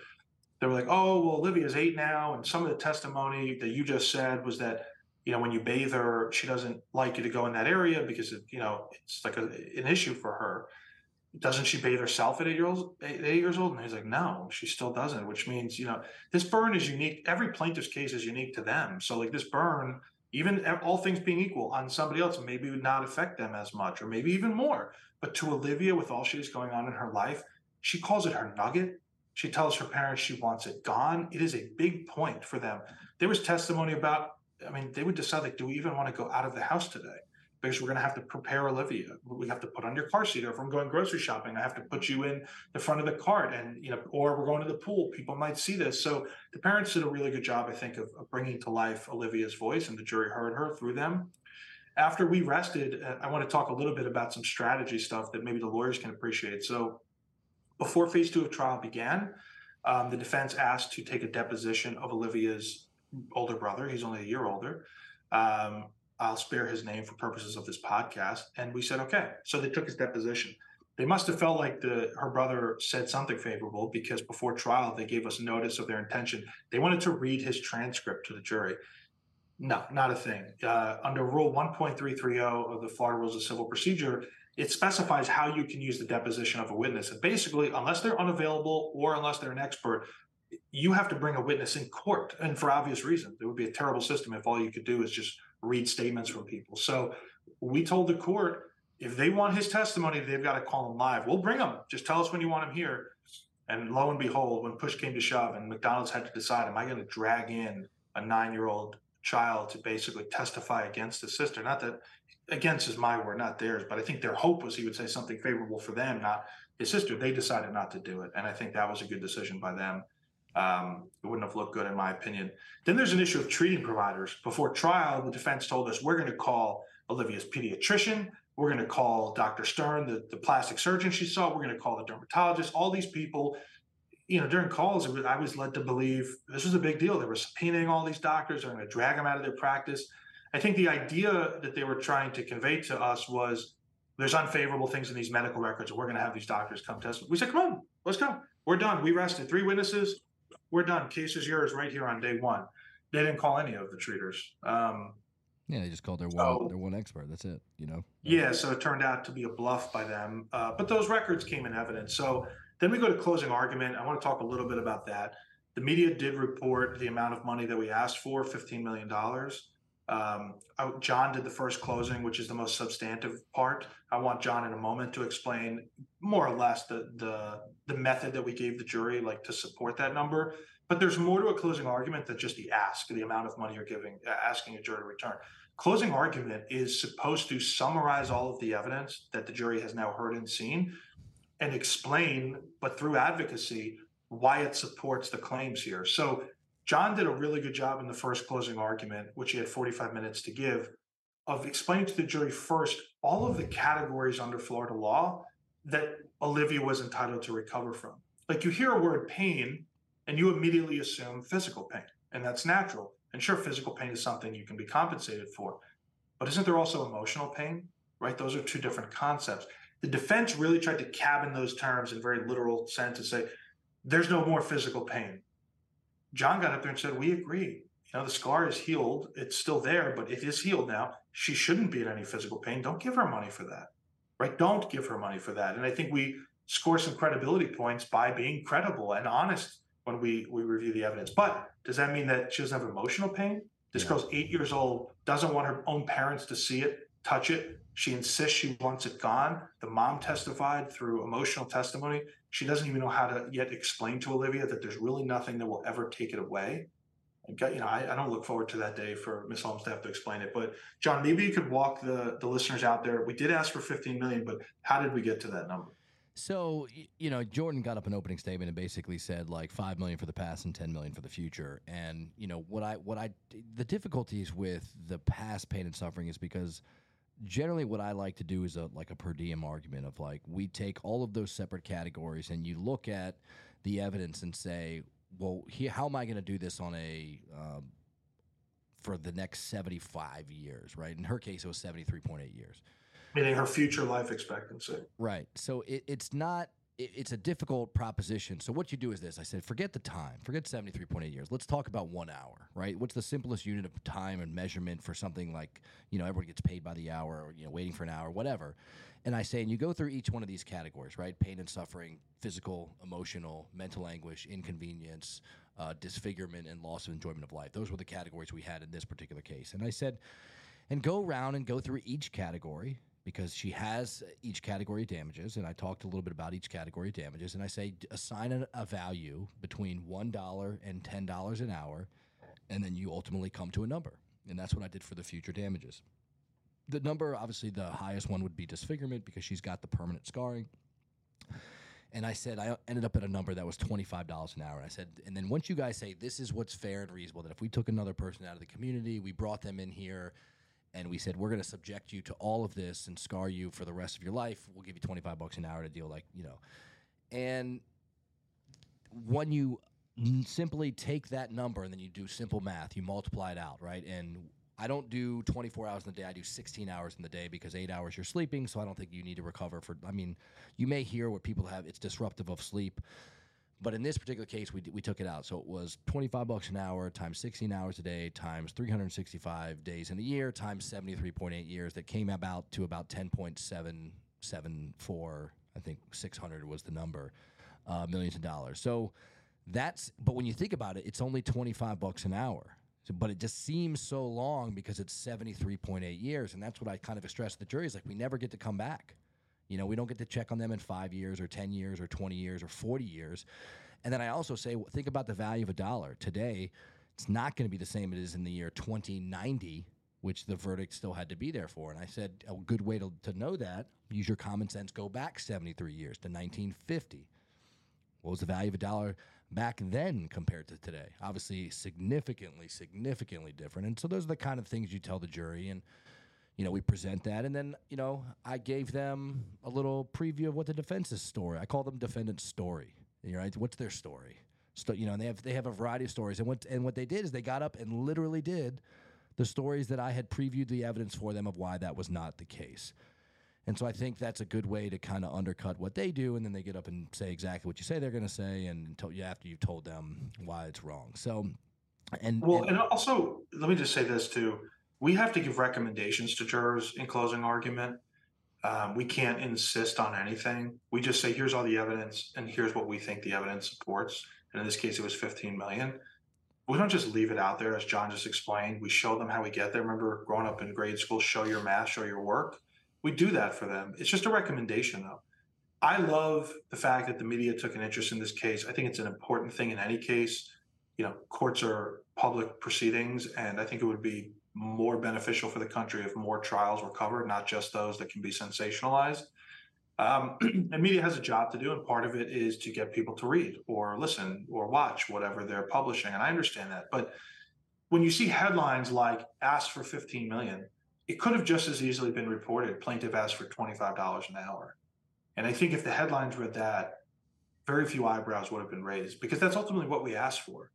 They were like, oh, well, Olivia's eight now. And some of the testimony that you just said was that, you know, when you bathe her, she doesn't like you to go in that area because, it, you know, it's like a, an issue for her doesn't she bathe herself at eight years? Eight, eight, years old? And he's like, no, she still doesn't. Which means, you know, this burn is unique. Every plaintiff's case is unique to them. So like this burn, even all things being equal, on somebody else, maybe would not affect them as much, or maybe even more. But to Olivia, with all she's going on in her life, she calls it her nugget. She tells her parents she wants it gone. It is a big point for them. There was testimony about. I mean, they would decide like, do we even want to go out of the house today? because we're going to have to prepare Olivia. We have to put on your car seat. Or if I'm going grocery shopping, I have to put you in the front of the cart, and you know, or we're going to the pool. People might see this. So the parents did a really good job, I think, of, of bringing to life Olivia's voice, and the jury heard her through them. After we rested, uh, I want to talk a little bit about some strategy stuff that maybe the lawyers can appreciate. So before phase two of trial began, um, the defense asked to take a deposition of Olivia's older brother. He's only a year older. Um, I'll spare his name for purposes of this podcast. And we said, okay. So they took his deposition. They must have felt like the her brother said something favorable because before trial they gave us notice of their intention. They wanted to read his transcript to the jury. No, not a thing. Uh, under Rule 1.330 of the Florida Rules of Civil Procedure, it specifies how you can use the deposition of a witness. And basically, unless they're unavailable or unless they're an expert, you have to bring a witness in court. And for obvious reasons, it would be a terrible system if all you could do is just read statements from people. So we told the court if they want his testimony, they've got to call him live. We'll bring him. Just tell us when you want him here. And lo and behold, when push came to shove, and McDonald's had to decide, am I going to drag in a nine-year-old child to basically testify against his sister? Not that against is my word, not theirs, but I think their hope was he would say something favorable for them, not his sister. They decided not to do it, and I think that was a good decision by them. Um, it wouldn't have looked good, in my opinion. Then there's an issue of treating providers. Before trial, the defense told us we're going to call Olivia's pediatrician, we're going to call Dr. Stern, the, the plastic surgeon she saw, we're going to call the dermatologist, all these people. You know, during calls, was, I was led to believe this was a big deal. They were subpoenaing all these doctors, they're going to drag them out of their practice. I think the idea that they were trying to convey to us was there's unfavorable things in these medical records. We're going to have these doctors come test. We said, come on, let's go. We're done. We rested three witnesses. We're done. Case is yours right here on day one. They didn't call any of the treaters. Um, yeah, they just called their one So- their one expert. That's it. You know. yeah, so it turned out to be a bluff by them. Uh, but those records came in evidence. So then we go to closing argument. I want to talk a little bit about that. The media did report the amount of money that we asked for, $15 million. Um, I- John did the first closing, which is the most substantive part. I want John in a moment to explain more or less the, the, the method that we gave the jury, like to support that number. But there's more to a closing argument than just the ask, the amount of money you're giving, uh, asking a jury to return closing argument is supposed to summarize all of the evidence that the jury has now heard and seen and explain, but through advocacy, why it supports the claims here. So John did a really good job in the first closing argument, which he had 45 minutes to give, of explaining to the jury first all of the categories under Florida law that Olivia was entitled to recover from. Like you hear a word pain and you immediately assume physical pain, and that's natural. And sure, physical pain is something you can be compensated for. But isn't there also emotional pain? Right? Those are two different concepts. The defense really tried to cabin those terms in very literal sense and say, there's no more physical pain. John got up there and said, We agree. You know, the scar is healed. It's still there, but it is healed now. She shouldn't be in any physical pain. Don't give her money for that. Right? Don't give her money for that. And I think we score some credibility points by being credible and honest when we we review the evidence. But does that mean that she doesn't have emotional pain? This Yeah. girl's eight years old, doesn't want her own parents to see it, touch it. She insists she wants it gone. The mom testified through emotional testimony. She doesn't even know how to yet explain to Olivia that there's really nothing that will ever take it away. Got- You know, I, I don't look forward to that day for Miss Holmes to have to explain it. But John, maybe you could walk the the listeners out there. We did ask for 15 million, but how did we get to that number? So you know, Jordan got up an opening statement and basically said like five million for the past and ten million for the future. And you know what I what I the difficulties with the past pain and suffering is because generally what I like to do is a like a per diem argument of like we take all of those separate categories and you look at the evidence and say, well, here, how am I going to do this on a um, for the next seventy five years? Right. In her case, it was seventy three point eight years. Meaning her future life expectancy. Right. So it, it's not. It, it's a difficult proposition. So what you do is this. I said, forget the time. Forget seventy three point eight years. Let's talk about one hour. Right. What's the simplest unit of time and measurement for something like you know everybody gets paid by the hour or you know waiting for an hour, whatever. And I say, and you go through each one of these categories, right? Pain and suffering, physical, emotional, mental anguish, inconvenience, uh, disfigurement, and loss of enjoyment of life. Those were the categories we had in this particular case. And I said, and go around and go through each category because she has each category of damages. And I talked a little bit about each category of damages. And I say, assign a, a value between $1 and $10 an hour. And then you ultimately come to a number. And that's what I did for the future damages. The number, obviously, the highest one would be disfigurement because she's got the permanent scarring. And I said, I ended up at a number that was $25 an hour. I said, and then once you guys say this is what's fair and reasonable, that if we took another person out of the community, we brought them in here, and we said we're going to subject you to all of this and scar you for the rest of your life, we'll give you 25 bucks an hour to deal like, you know. And when you simply take that number and then you do simple math, you multiply it out, right? And I don't do 24 hours in the day. I do 16 hours in the day because eight hours you're sleeping. So I don't think you need to recover for. I mean, you may hear what people have. It's disruptive of sleep, but in this particular case, we we took it out. So it was 25 bucks an hour times 16 hours a day times 365 days in a year times 73.8 years. That came about to about 10.774. I think 600 was the number, uh, millions of dollars. So that's. But when you think about it, it's only 25 bucks an hour. So, but it just seems so long because it's 73.8 years. And that's what I kind of stress to the jury is like, we never get to come back. You know, we don't get to check on them in five years or 10 years or 20 years or 40 years. And then I also say, think about the value of a dollar. Today, it's not going to be the same as it is in the year 2090, which the verdict still had to be there for. And I said, a good way to, to know that, use your common sense, go back 73 years to 1950. What was the value of a dollar back then compared to today. Obviously, significantly, significantly different. And so those are the kind of things you tell the jury. And, you know, we present that. And then, you know, I gave them a little preview of what the defense's story. I call them defendant's story. You're right? What's their story? So, you know, and they have they have a variety of stories. And what and what they did is they got up and literally did the stories that I had previewed the evidence for them of why that was not the case. And so I think that's a good way to kind of undercut what they do, and then they get up and say exactly what you say they're going to say, and until you after you've told them why it's wrong. So, and well, and, and also let me just say this too: we have to give recommendations to jurors in closing argument. Um, we can't insist on anything. We just say, here's all the evidence, and here's what we think the evidence supports. And in this case, it was 15 million. We don't just leave it out there, as John just explained. We show them how we get there. Remember, growing up in grade school, show your math, show your work we do that for them. It's just a recommendation, though. I love the fact that the media took an interest in this case. I think it's an important thing in any case. You know, courts are public proceedings, and I think it would be more beneficial for the country if more trials were covered, not just those that can be sensationalized. Um, and media has a job to do, and part of it is to get people to read or listen or watch whatever they're publishing. And I understand that. But when you see headlines like asked for 15 million, it could have just as easily been reported plaintiff asked for $25 an hour. And I think if the headlines read that, very few eyebrows would have been raised because that's ultimately what we asked for.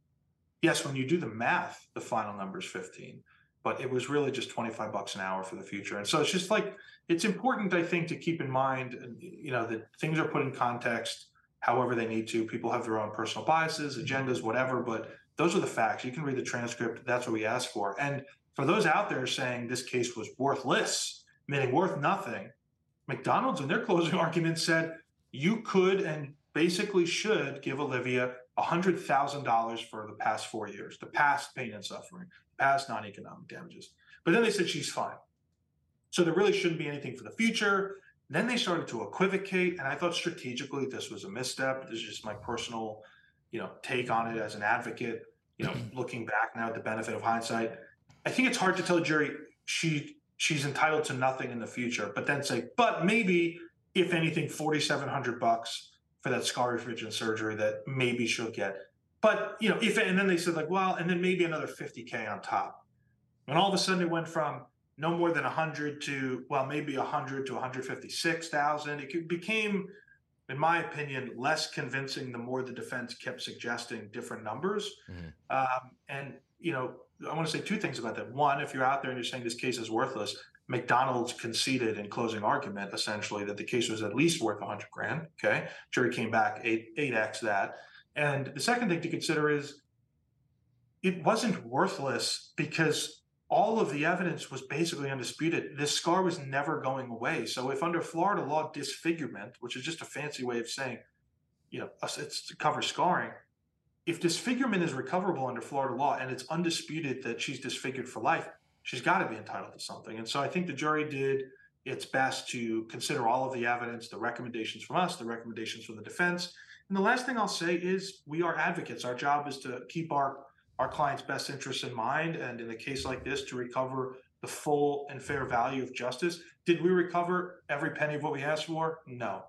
Yes, when you do the math, the final number is 15, but it was really just 25 bucks an hour for the future. And so it's just like, it's important, I think, to keep in mind, uh, you know, that things are put in context however they need to. People have their own personal biases, mm-hmm. agendas, whatever, but those are the facts. You can read the transcript. That's what we asked for. And for those out there saying this case was worthless, meaning worth nothing, McDonald's in their closing argument said you could and basically should give Olivia $100,000 for the past four years, the past pain and suffering, past non economic damages. But then they said she's fine. So there really shouldn't be anything for the future. Then they started to equivocate, and I thought strategically this was a misstep. This is just my personal, you know, take on it as an advocate. You know, looking back now at the benefit of hindsight, I think it's hard to tell a jury she she's entitled to nothing in the future, but then say, but maybe if anything, forty seven hundred bucks for that scar revision surgery that maybe she'll get. But you know, if and then they said like, well, and then maybe another fifty k on top, and all of a sudden it went from no more than 100 to well maybe 100 to 156,000 it became in my opinion less convincing the more the defense kept suggesting different numbers mm-hmm. um, and you know I want to say two things about that. One, if you're out there and you're saying this case is worthless, McDonald's conceded in closing argument essentially that the case was at least worth 100 grand. Okay, jury came back eight eight x that. And the second thing to consider is it wasn't worthless because all of the evidence was basically undisputed. This scar was never going away. So if under Florida law disfigurement, which is just a fancy way of saying, you know, it's to cover scarring, if disfigurement is recoverable under Florida law and it's undisputed that she's disfigured for life, she's got to be entitled to something. And so I think the jury did its best to consider all of the evidence, the recommendations from us, the recommendations from the defense. And the last thing I'll say is we are advocates. Our job is to keep our our client's best interests in mind and in a case like this to recover the full and fair value of justice. Did we recover every penny of what we asked for? No.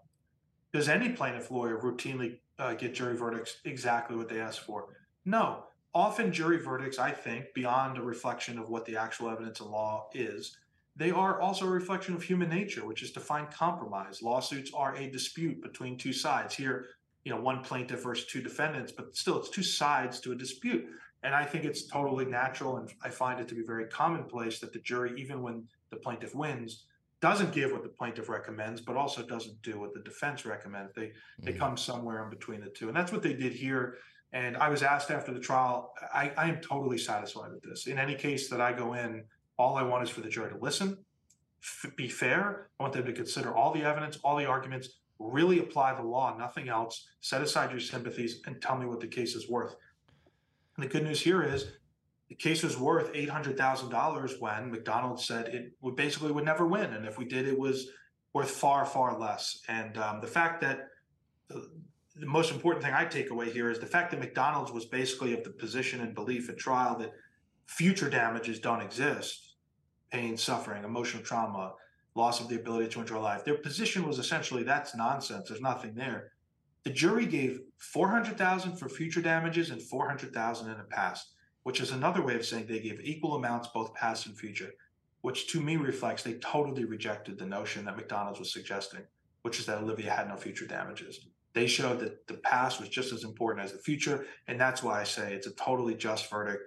Does any plaintiff lawyer routinely uh, get jury verdicts exactly what they ask for. No, often jury verdicts, I think, beyond a reflection of what the actual evidence of law is, they are also a reflection of human nature, which is to find compromise. Lawsuits are a dispute between two sides. Here, you know, one plaintiff versus two defendants, but still, it's two sides to a dispute. And I think it's totally natural, and I find it to be very commonplace that the jury, even when the plaintiff wins, doesn't give what the plaintiff recommends, but also doesn't do what the defense recommends. They mm-hmm. they come somewhere in between the two, and that's what they did here. And I was asked after the trial, I, I am totally satisfied with this. In any case that I go in, all I want is for the jury to listen, f- be fair. I want them to consider all the evidence, all the arguments, really apply the law, nothing else. Set aside your sympathies and tell me what the case is worth. And the good news here is the case was worth eight hundred thousand dollars when McDonald's said it would basically would never win, and if we did, it was worth far far less. And um, the fact that the, the most important thing I take away here is the fact that McDonald's was basically of the position and belief at trial that future damages don't exist, pain, suffering, emotional trauma, loss of the ability to enjoy life. Their position was essentially that's nonsense. There's nothing there. The jury gave 400,000 for future damages and 400,000 in the past, which is another way of saying they gave equal amounts both past and future, which to me reflects they totally rejected the notion that McDonald's was suggesting, which is that Olivia had no future damages. They showed that the past was just as important as the future, and that's why I say it's a totally just verdict.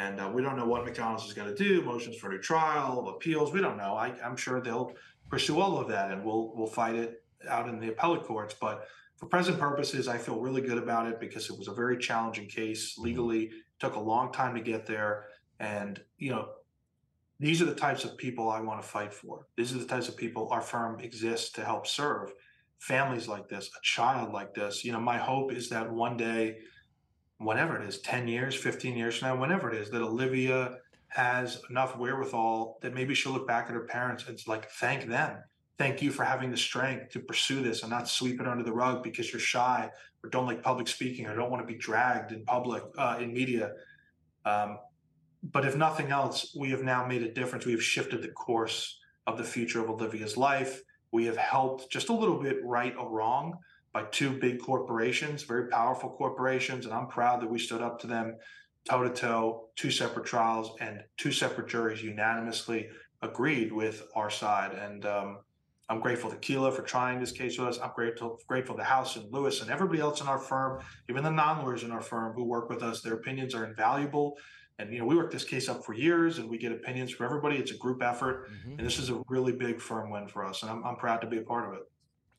And uh, we don't know what McDonald's is going to do, motions for a new trial, appeals. We don't know. I, I'm sure they'll pursue all of that, and we'll we'll fight it out in the appellate courts. But for present purposes, I feel really good about it because it was a very challenging case legally. Took a long time to get there, and you know, these are the types of people I want to fight for. These are the types of people our firm exists to help serve. Families like this, a child like this. You know, my hope is that one day, whenever it is, ten years, fifteen years from now, whenever it is, that Olivia has enough wherewithal that maybe she'll look back at her parents and like thank them thank you for having the strength to pursue this and not sweep it under the rug because you're shy or don't like public speaking or don't want to be dragged in public uh, in media. Um, but if nothing else, we have now made a difference. We have shifted the course of the future of Olivia's life. We have helped just a little bit right or wrong by two big corporations, very powerful corporations, and I'm proud that we stood up to them toe to toe, two separate trials, and two separate juries unanimously agreed with our side. And um, I'm grateful to Keela for trying this case with us. I'm grateful grateful to House and Lewis and everybody else in our firm, even the non-lawyers in our firm who work with us. Their opinions are invaluable. And you know, we work this case up for years, and we get opinions from everybody. It's a group effort, mm-hmm. and this is a really big firm win for us. And I'm, I'm proud to be a part of it.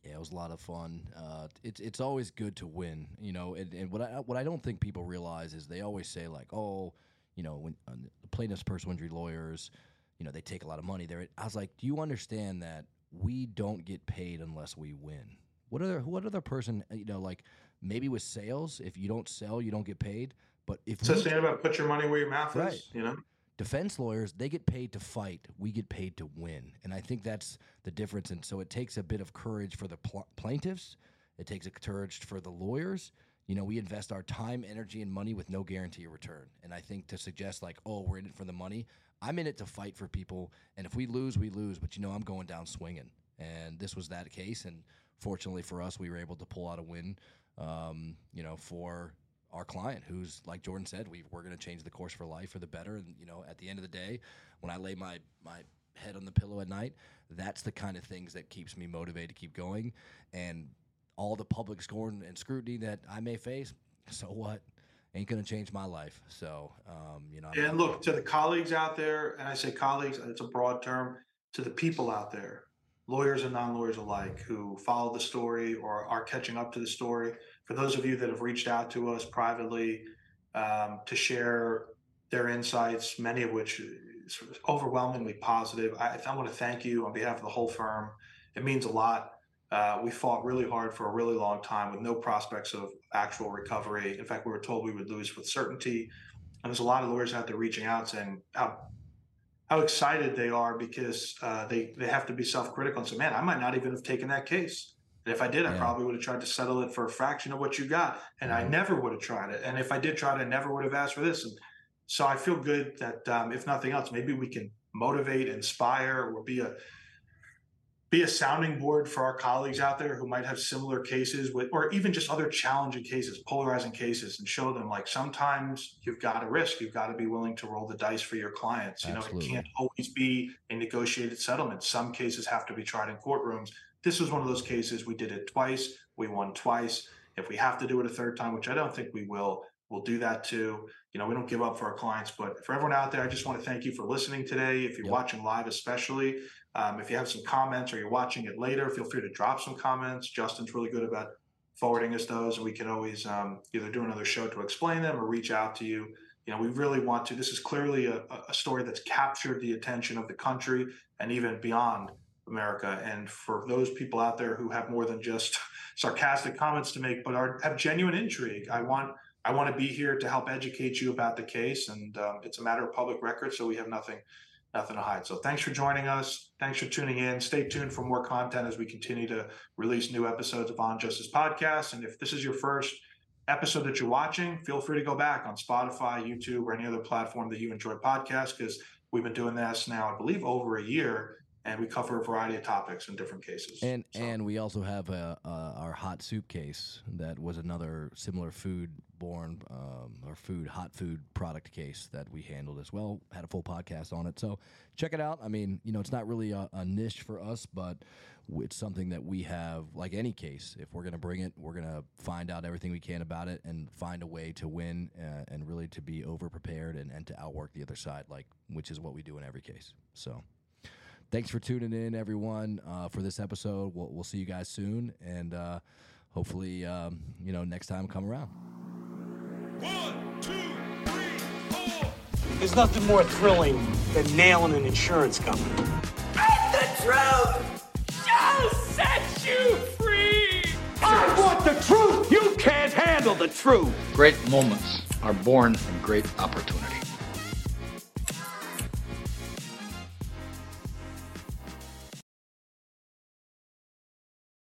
Yeah, it was a lot of fun. Uh, it's it's always good to win, you know. And, and, what I what I don't think people realize is they always say like, oh, you know, when uh, the plaintiffs' personal injury lawyers, you know, they take a lot of money. There, I was like, do you understand that we don't get paid unless we win. What other what other person you know like maybe with sales if you don't sell you don't get paid. But if so, saying about put your money where your mouth right. is, you know. Defense lawyers they get paid to fight. We get paid to win, and I think that's the difference. And so it takes a bit of courage for the pl- plaintiffs. It takes a courage for the lawyers. You know, we invest our time, energy, and money with no guarantee of return. And I think to suggest like, oh, we're in it for the money, I'm in it to fight for people, and if we lose, we lose. But you know, I'm going down swinging, and this was that case. And fortunately for us, we were able to pull out a win. Um, you know, for our client, who's like Jordan said, we we're going to change the course for life for the better. And you know, at the end of the day, when I lay my my head on the pillow at night, that's the kind of things that keeps me motivated to keep going. And all the public scorn and scrutiny that I may face, so what? ain't going to change my life. So, um, you know. I'm and look to the colleagues out there, and I say colleagues, it's a broad term, to the people out there, lawyers and non lawyers alike, who follow the story or are catching up to the story. For those of you that have reached out to us privately um, to share their insights, many of which is overwhelmingly positive, I, I want to thank you on behalf of the whole firm. It means a lot. Uh, we fought really hard for a really long time with no prospects of actual recovery. In fact, we were told we would lose with certainty. And there's a lot of lawyers out there reaching out saying how how excited they are because uh, they they have to be self-critical and say, "Man, I might not even have taken that case. And if I did, yeah. I probably would have tried to settle it for a fraction of what you got, and I never would have tried it. And if I did try it, I never would have asked for this. And so I feel good that um, if nothing else, maybe we can motivate, inspire, or be a be a sounding board for our colleagues out there who might have similar cases with, or even just other challenging cases, polarizing cases, and show them like sometimes you've got to risk, you've got to be willing to roll the dice for your clients. You know, it can't always be a negotiated settlement. Some cases have to be tried in courtrooms. This was one of those cases. We did it twice. We won twice. If we have to do it a third time, which I don't think we will, we'll do that too. You know, we don't give up for our clients. But for everyone out there, I just want to thank you for listening today. If you're yep. watching live, especially, um, if you have some comments or you're watching it later, feel free to drop some comments. Justin's really good about forwarding us those, and we can always um, either do another show to explain them or reach out to you. You know, we really want to. This is clearly a, a story that's captured the attention of the country and even beyond America. And for those people out there who have more than just sarcastic comments to make, but are have genuine intrigue, I want I want to be here to help educate you about the case, and um, it's a matter of public record, so we have nothing nothing to hide. So thanks for joining us. Thanks for tuning in. Stay tuned for more content as we continue to release new episodes of On Justice Podcast. And if this is your first episode that you're watching, feel free to go back on Spotify, YouTube, or any other platform that you enjoy podcasts because we've been doing this now, I believe, over a year. And we cover a variety of topics in different cases. And So- and we also have a, uh, our hot soup case that was another similar food born um, or food hot food product case that we handled as well. Had a full podcast on it, so check it out. I mean, you know, it's not really a, a niche for us, but it's something that we have. Like any case, if we're gonna bring it, we're gonna find out everything we can about it and find a way to win uh, and really to be over prepared and, and to outwork the other side, like which is what we do in every case. So thanks for tuning in, everyone, uh, for this episode. We'll, we'll see you guys soon, and uh, hopefully, um, you know, next time come around. One, two, three, four. There's nothing more thrilling than nailing an insurance company. And the truth shall set you free. I want the truth. You can't handle the truth. Great moments are born from great opportunity.